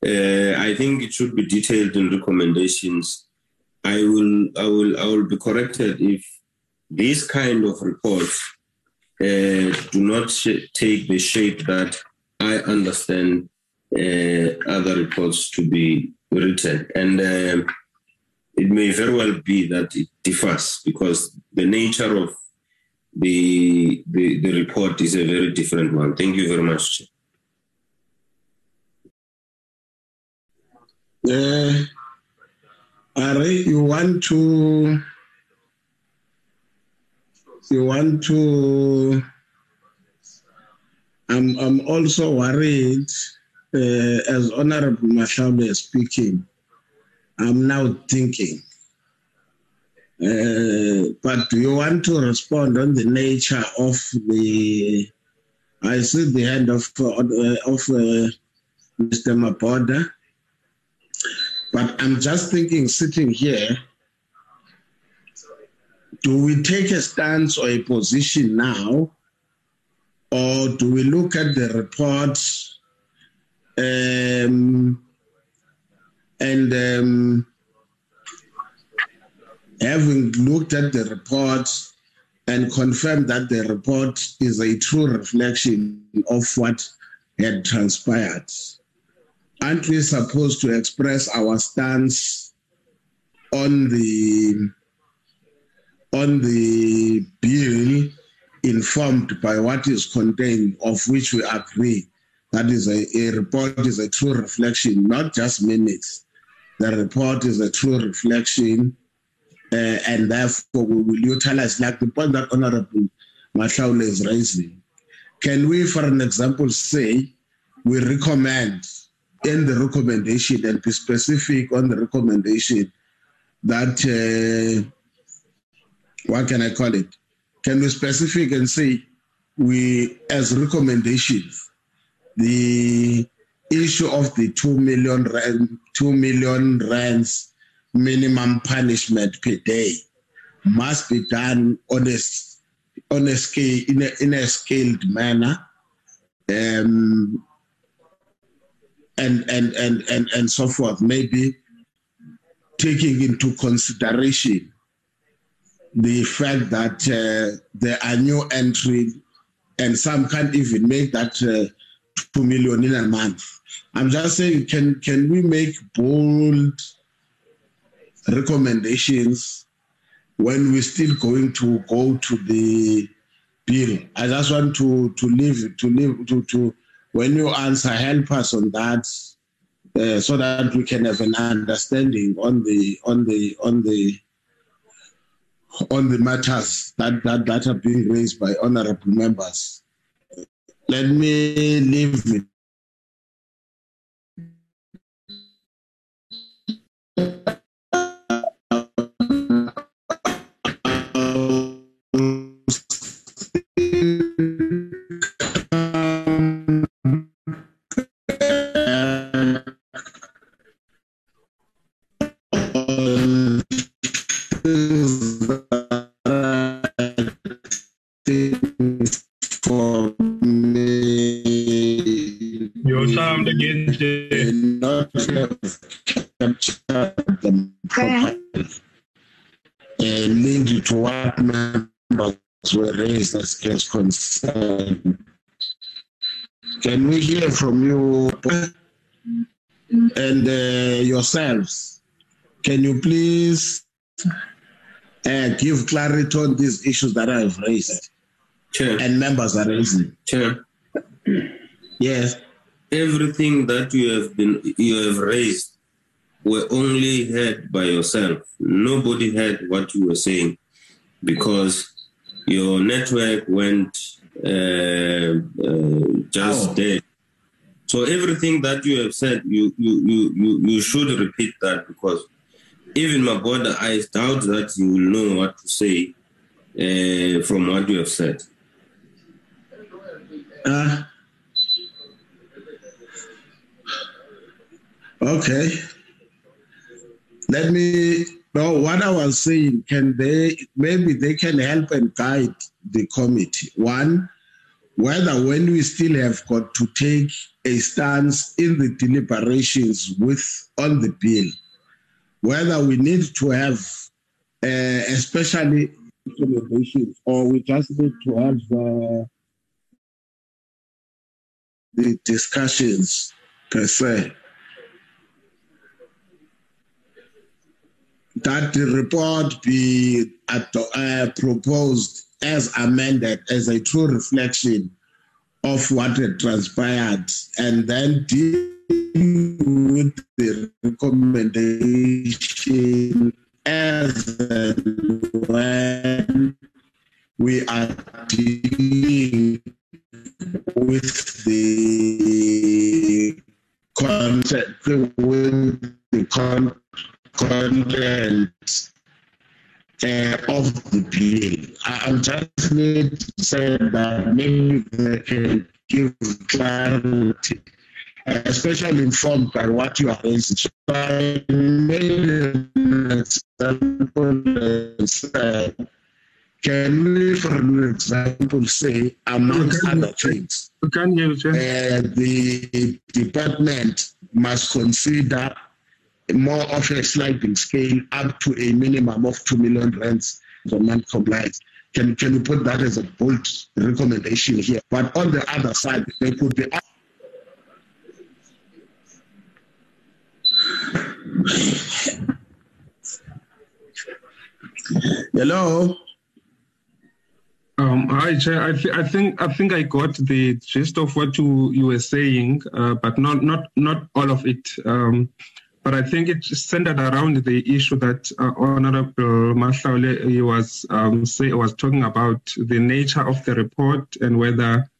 uh, I think it should be detailed in recommendations. I will, I will, I will be corrected if these kind of reports uh, do not sh- take the shape that I understand uh, other reports to be written, and um, it may very well be that it differs because the nature of the the, the report is a very different one. Thank you very much. Uh, Are you want to you want to I'm I'm also worried uh, as Honorable is speaking, I'm now thinking. Uh, but do you want to respond on the nature of the? I see the hand of uh, of uh, Mr. Maboda, but I'm just thinking, sitting here, do we take a stance or a position now, or do we look at the report um, and um, having looked at the report and confirmed that the report is a true reflection of what had transpired, aren't we supposed to express our stance on the on the bill informed by what is contained of which we agree? That is a, a report is a true reflection not just minutes. The report is a true reflection uh, and therefore we will utilize like the point that honorable Mashaule is raising. Can we for an example say we recommend in the recommendation and be specific on the recommendation that uh, what can I call it? Can be specific and say we, as recommendations, the issue of the two million rand, two million rands minimum punishment per day must be done on a on a scale in a, in a scaled manner, um, and and and and and so forth. Maybe taking into consideration the fact that uh, there are new entry and some can't even make that uh, 2 million in a month. I'm just saying, can, can we make bold recommendations when we're still going to go to the bill? I just want to, to leave, to leave, to, to, when you answer, help us on that. Uh, so that we can have an understanding on the on the on the on the matters that, that, that are being raised by honorable members. Let me leave it. For me Your sound again, Jay. not have captured them properly and linked to what members were raised as case concern. Can we hear from you and uh, yourselves? Can you please uh, give clarity on these issues that I have raised Chair, and members are raising? Chair, Yes. everything that you have been you have raised were only heard by yourself. Nobody heard what you were saying because your network went uh, uh, just Oh. dead. So everything that you have said, you you you you, you should repeat that because even my brother, I doubt that you will know what to say uh, from what you have said. Uh, okay. Let me know what I was saying. Can they maybe they can help and guide the committee? One, whether when we still have got to take a stance in the deliberations with on the bill, whether we need to have uh, especially recommendations or we just need to have uh, the discussions per se. That the report be at, uh, proposed as amended as a true reflection of what had transpired and then deal with the recommendation as and when we are dealing with the content with the con- content uh, of the bill. I'm just need to say that maybe they can give clarity, especially informed by what you are raising. So I made an example can we, for an example, say, amongst Okay. other things, We can't hear you, Chair. uh, the department must consider more of a sliding scale up to a minimum of 2 million rands for non-compliance. Can, can you put that as a bold recommendation here? But on the other side, there could be Hello. Um, hi, Chair. I, th- I think I think I got the gist of what you, you were saying, uh, but not not not all of it. Um, but I think it's centered around the issue that uh, Honorable Mashaule he was um, say was talking about the nature of the report and whether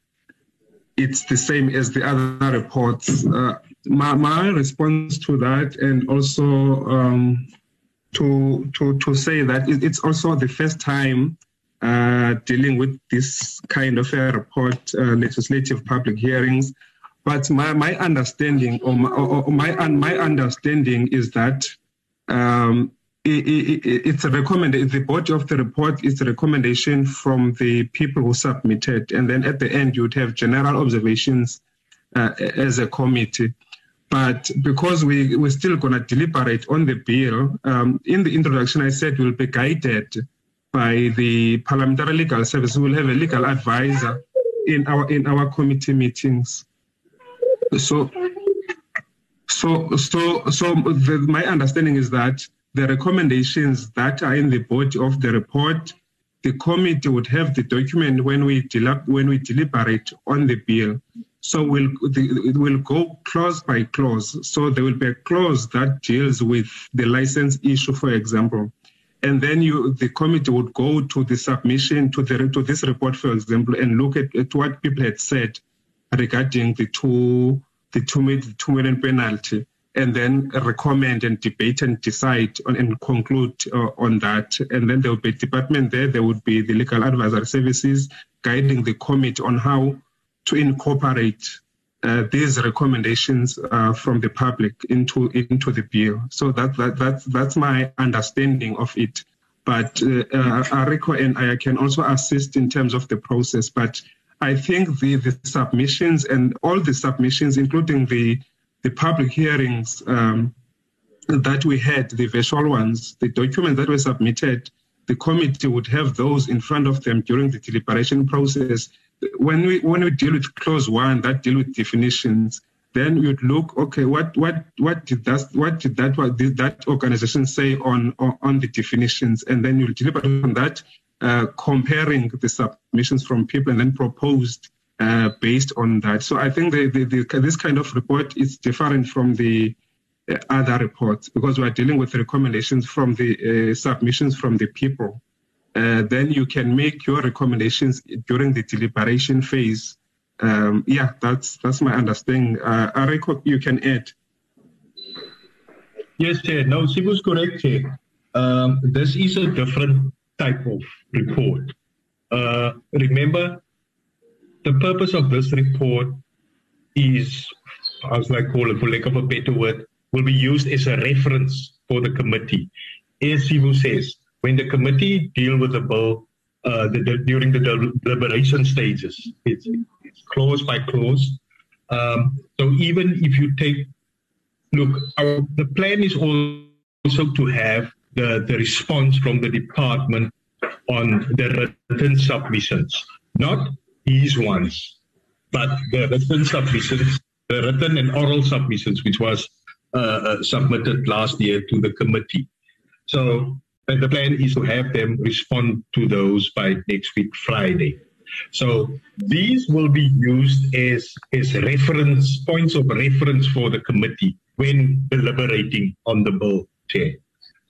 it's the same as the other reports. Uh, my my response to that, and also um, to to to say that it's also the first time uh, dealing with this kind of a report, uh, legislative public hearings. But my, my understanding, or my, or my, my understanding is that um, i i i- it's a recommendation. The body of the report is a recommendation from the people who submitted, and then at the end you'd have general observations uh, as a committee. But because we, we're still going to deliberate on the bill, um, in the introduction, I said we'll be guided by the Parliamentary Legal Service. We'll have a legal advisor in our in our committee meetings. So, so, so, so the, my understanding is that the recommendations that are in the body of the report, the committee would have the document when we del- when we deliberate on the bill. So we'll it will go clause by clause. So there will be a clause that deals with the license issue, for example, and then you the committee would go to the submission to the to this report, for example, and look at, at what people had said regarding the two the two the two million penalty, and then recommend and debate and decide on, and conclude uh, on that. And then there will be a department there. There would be the legal advisory services guiding the committee on how to incorporate uh, these recommendations uh, from the public into into the bill. So that, that that's that's my understanding of it. But uh, uh, Ariko and I can also assist in terms of the process. But I think the, the submissions and all the submissions, including the the public hearings um, that we had, the visual ones, the documents that were submitted, the committee would have those in front of them during the deliberation process. When we when we deal with clause one that deal with definitions, then you'd look okay what what what did that what did that what did that organization say on on, on the definitions, and then you'll deliberate on that, uh, comparing the submissions from people, and then proposed uh, based on that. So I think the, the, the, this kind of report is different from the uh, other reports because we are dealing with recommendations from the uh, submissions from the people. Uh, then you can make your recommendations during the deliberation phase. Um, yeah, that's that's my understanding. Uh, you can add. Yes, Chair. No, was correct, Chair. Um, this is a different type of report. Uh, remember, the purpose of this report is, as I call it, for lack of a better word, will be used as a reference for the committee. As Sivu says, when the committee deal with the bill uh, the, the, during the deliberation stages, it's, it's clause by clause. Um, so even if you take look, our, the plan is also to have the, the response from the department on the written submissions, not these ones, but the written submissions, the written and oral submissions, which was uh, uh, submitted last year to the committee. So and the plan is to have them respond to those by next week, Friday. So these will be used as, as reference points of reference for the committee when deliberating on the bill, Chair.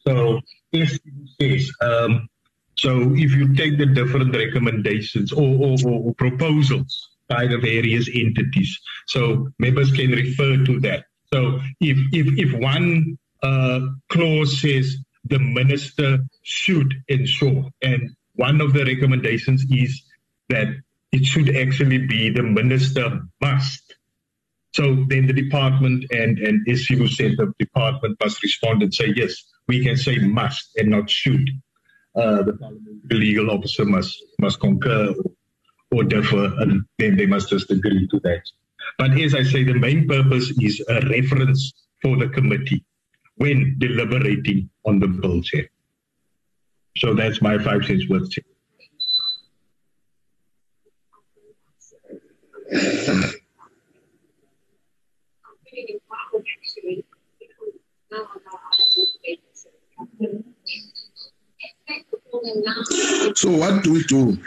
So as says, um, so if you take the different recommendations or, or, or proposals by the various entities, so members can refer to that So if if if one uh, clause says the minister should ensure, and one of the recommendations is that it should actually be the minister must. So then the department and, and SCU said the department must respond and say, yes, we can say must and not should. Uh, the, the legal officer must must concur or, or differ, and then they must just agree to that. But as I say, the main purpose is a reference for the committee when deliberating on the bill. So that's my five cents worth. So what do we do?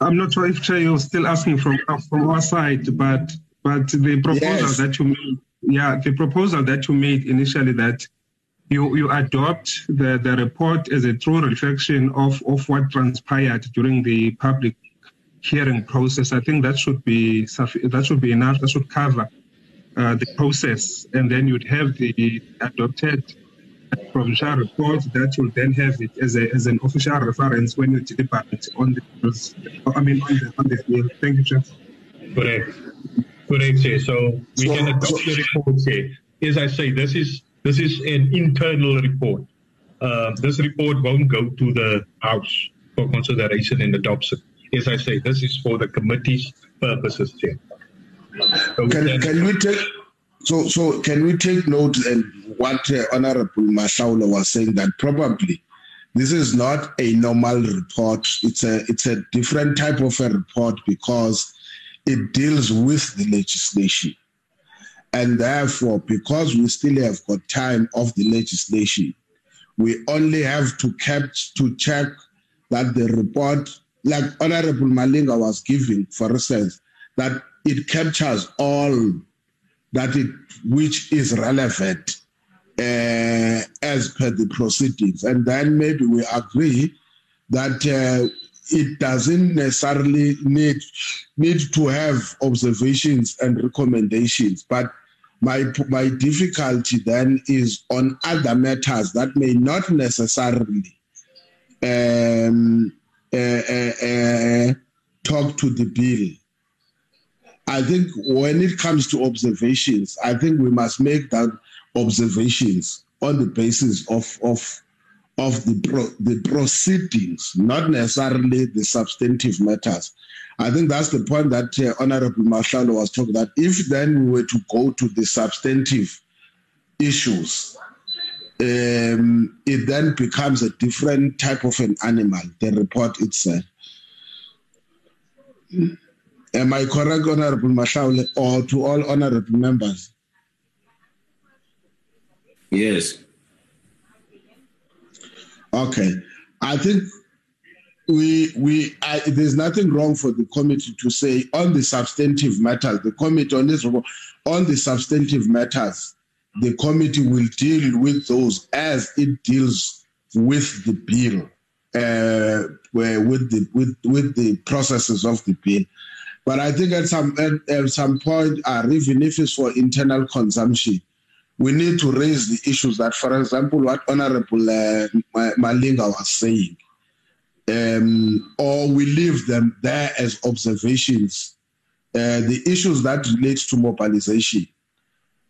I'm not sure if Chair, you're still asking from from our side, but but the proposal Yes. that you made, yeah, the proposal that you made initially that you you adopt the, the report as a true reflection of, of what transpired during the public hearing process. I think that should be that should be enough. That should cover uh, the process, and then you'd have the adopted provincial report that will then have it as, a, as an official reference when you deliberate on the I mean on the on the field. Thank you, Chair. Correct. Correct, Chair. So we So- can adopt the report, Chair. As I say, this is this is an internal report. Uh, this report won't go to the House for consideration and adoption. As I say, this is for the committee's purposes, Chair. So Can, can- can we take so so can we take note and what uh, Honorable Mashaule was saying that probably this is not a normal report. It's a it's a different type of a report because it deals with the legislation. And therefore, because we still have got time of the legislation, we only have to kept to check that the report, like Honorable Malinga was giving, for instance, that it captures all that it which is relevant uh, as per the proceedings, and then maybe we agree that uh, it doesn't necessarily need need to have observations and recommendations, but my my difficulty then is on other matters that may not necessarily um, uh, uh, uh, talk to the bill. I think when it comes to observations, I think we must make that observations on the basis of of of the pro, the proceedings, not necessarily the substantive matters. I think that's the point that uh, Honorable Mashaule was talking that if then we were to go to the substantive issues, um, it then becomes a different type of an animal, the report itself. Am I correct, Honorable Mashaule, or to all honorable members? Yes. Okay. I think we we I, there's nothing wrong for the committee to say on the substantive matters. The committee on this on the substantive matters, the committee will deal with those as it deals with the bill, uh, where- with the with with the processes of the bill. But I think at some at, at some point, uh, even if it's for internal consumption, we need to raise the issues that, for example, what Honorable uh, Malinga was saying, um, or we leave them there as observations. Uh, the issues that relate to mobilization,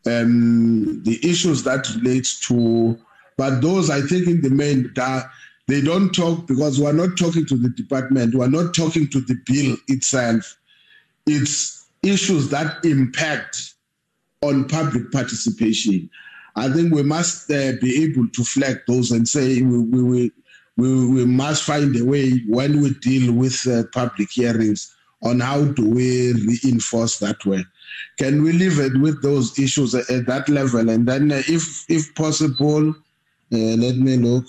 um, the issues that relate to, but those I think in the main that they don't talk because we're not talking to the department, we're not talking to the bill itself. It's issues that impact on public participation. I think we must uh, be able to flag those and say we, we, we, we, we must find a way when we deal with uh, public hearings on how do we reinforce that way. Can we leave it with those issues at, at that level? And then, uh, if if possible, uh, let me look.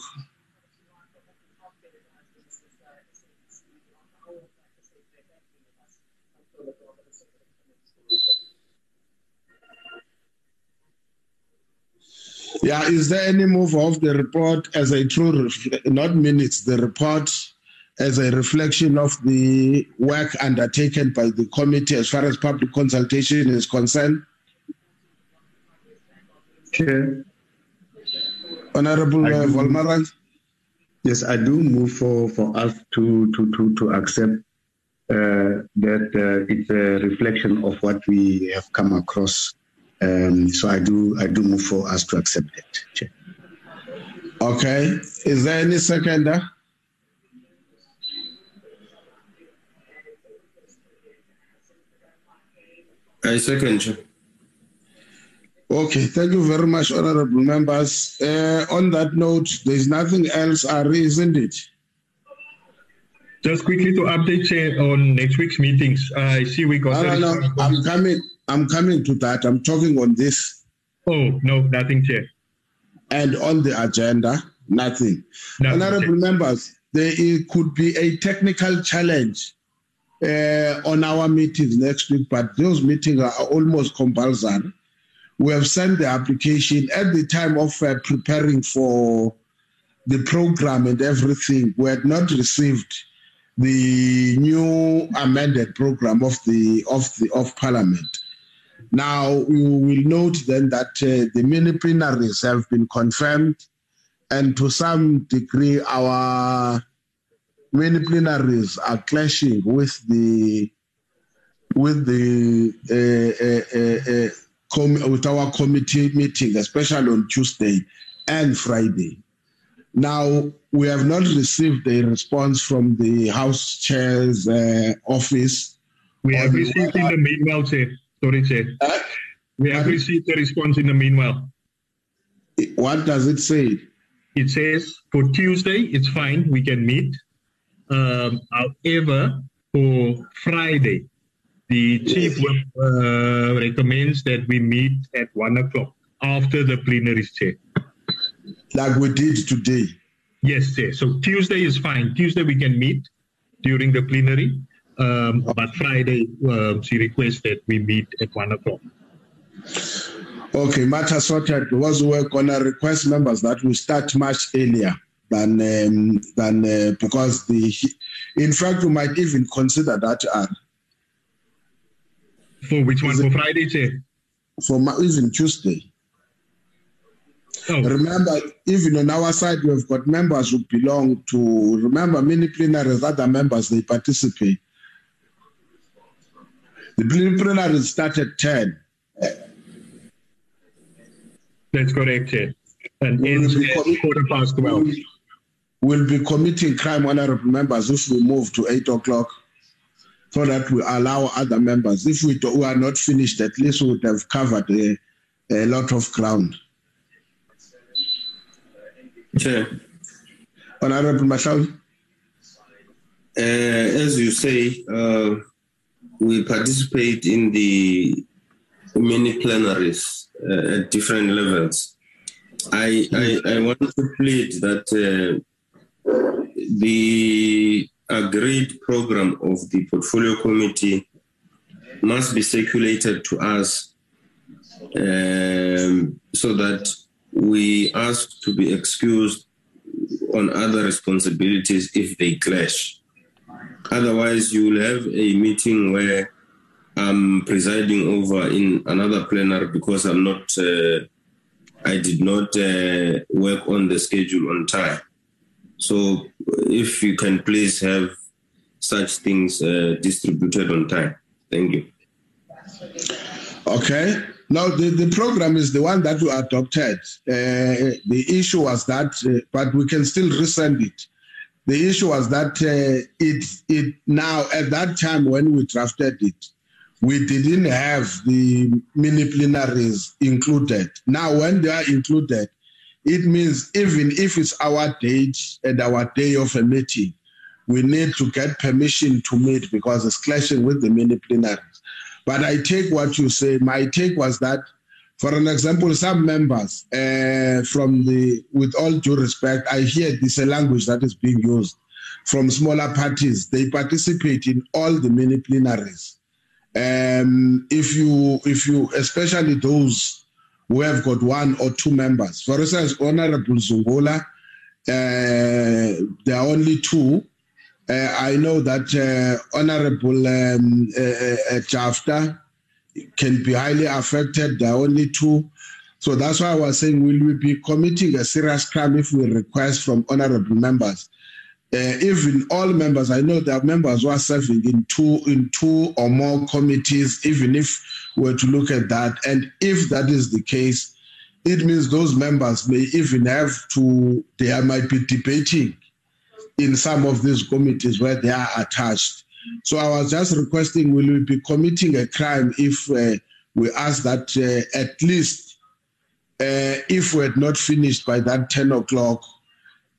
Yeah, is there any move of the report as a true, not minutes, the report as a reflection of the work undertaken by the committee as far as public consultation is concerned? Chair. Honorable uh, Wolmarans? Yes, I do move for, for us to, to, to, to accept uh, that uh, it's a reflection of what we have come across. Um, so I do I do move for us to accept it. Chair. Okay. Is there any seconder? I second, Chair. Okay, thank you very much, honorable members. Uh, on that note, there's nothing else, Ari, isn't it? Just quickly to update Chair on next week's meetings. I see we got. No, a no, no, I'm from- coming. I'm coming to that. I'm talking on this Oh no, nothing, Chair. and on the agenda, nothing. No, Honorable members, there could be a technical challenge uh, on our meetings next week, but those meetings are almost compulsory. We have sent the application at the time of uh, preparing for the program and everything. We had not received the new amended program of the of the of Parliament. Now we will note then that uh, the mini plenaries have been confirmed, and to some degree our many plenaries are clashing with the with the uh, uh, uh, uh, com- with our committee meeting, especially on Tuesday and Friday. Now we have not received a response from the House Chair's uh, office. We have received in the meanwhile, Chair. Sorry, Chair. Uh, We have received the response in the meanwhile. what does it say? It says for Tuesday, it's fine, we can meet. Um, however, for Friday, the chief whip, uh, recommends that we meet at one o'clock after the plenary, Chair. Like we did today. Yes, Chair. So Tuesday is fine. Tuesday we can meet during the plenary. Um, but Friday, uh, she requests that we meet at one o'clock. Okay, matter sorted. Was we're gonna request members that we start much earlier than um, than uh, because the in fact we might even consider that uh, For which one? For Friday, Chair? for even Tuesday. Oh, Remember, even on our side, we've got members who belong to. Remember, many plenaries, other members they participate. The plen- plenaries start at ten. that's correct, Chair. And We ends will be at commi- quarter past 12. We'll be committing crime, honorable members, if we move to eight o'clock, so that we allow other members. If we, do, we are not finished, at least we would have covered a, a lot of ground. Chair. Honorable Mashaule? Uh, as you say, uh, we participate in the many plenaries uh, at different levels. I, I, I want to plead that uh, the agreed program of the portfolio committee must be circulated to us um, so that we ask to be excused on other responsibilities if they clash. Otherwise, you will have a meeting where I'm presiding over in another plenary because I'm not, uh, I did not uh, work on the schedule on time. So, if you can please have such things uh, distributed on time. Thank you. Okay. Now, the, the program is the one that we adopted. Uh, the issue was that, uh, but we can still resend it. The issue was that uh, it, it now, at that time when we drafted it, we didn't have the mini plenaries included. Now, when they are included, it means even if it's our date and our day of a meeting, we need to get permission to meet because it's clashing with the mini plenaries. But I take what you say. My take was that, for an example, some members uh, from the, with all due respect, I hear this language that is being used from smaller parties. They participate in all the mini plenaries. Um, if you, if you, especially those who have got one or two members. For instance, Honorable Zungula, uh, there are only two. Uh, I know that uh, Honorable um, can be highly affected. There are only two. So that's why I was saying, will we be committing a serious crime if we request from honorable members? Uh, even all members, I know there are members who are serving in two in two or more committees. Even if we were to look at that, and if that is the case, it means those members may even have to. They might be debating in some of these committees where they are attached. So I was just requesting, will we be committing a crime if uh, we ask that uh, at least uh, if we had not finished by that 10 o'clock,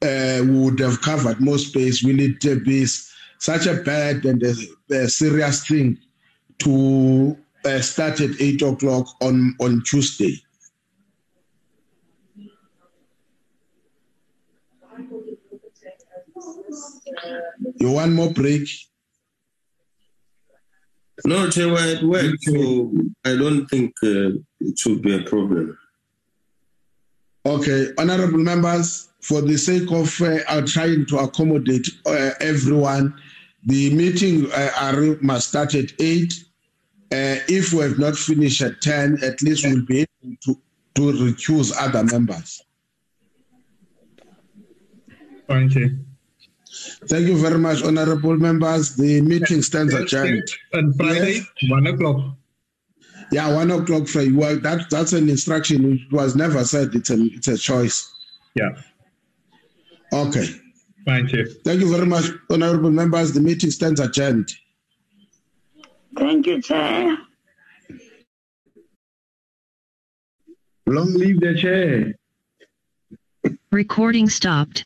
uh, we would have covered more space. Will it be such a bad and a, a serious thing to uh, start at 8 o'clock on, on Tuesday? You want more break? No, Chewa, it worked, so I don't think uh, it should be a problem. Okay, honorable members, for the sake of uh, uh, trying to accommodate uh, everyone, the meeting uh, must start at 8. Uh, if we have not finished at 10, at least we'll be able to, to recuse other members. Thank you. Thank you very much, honorable members. The meeting stands adjourned. And Friday, Yes. one o'clock. Yeah, one o'clock Friday. Well, that, that's an instruction. It was never said it's a, it's a choice. Yeah. Okay. Thank you. Thank you very much, honorable members. The meeting stands adjourned. Thank you, Chair. Long live the chair. Recording stopped.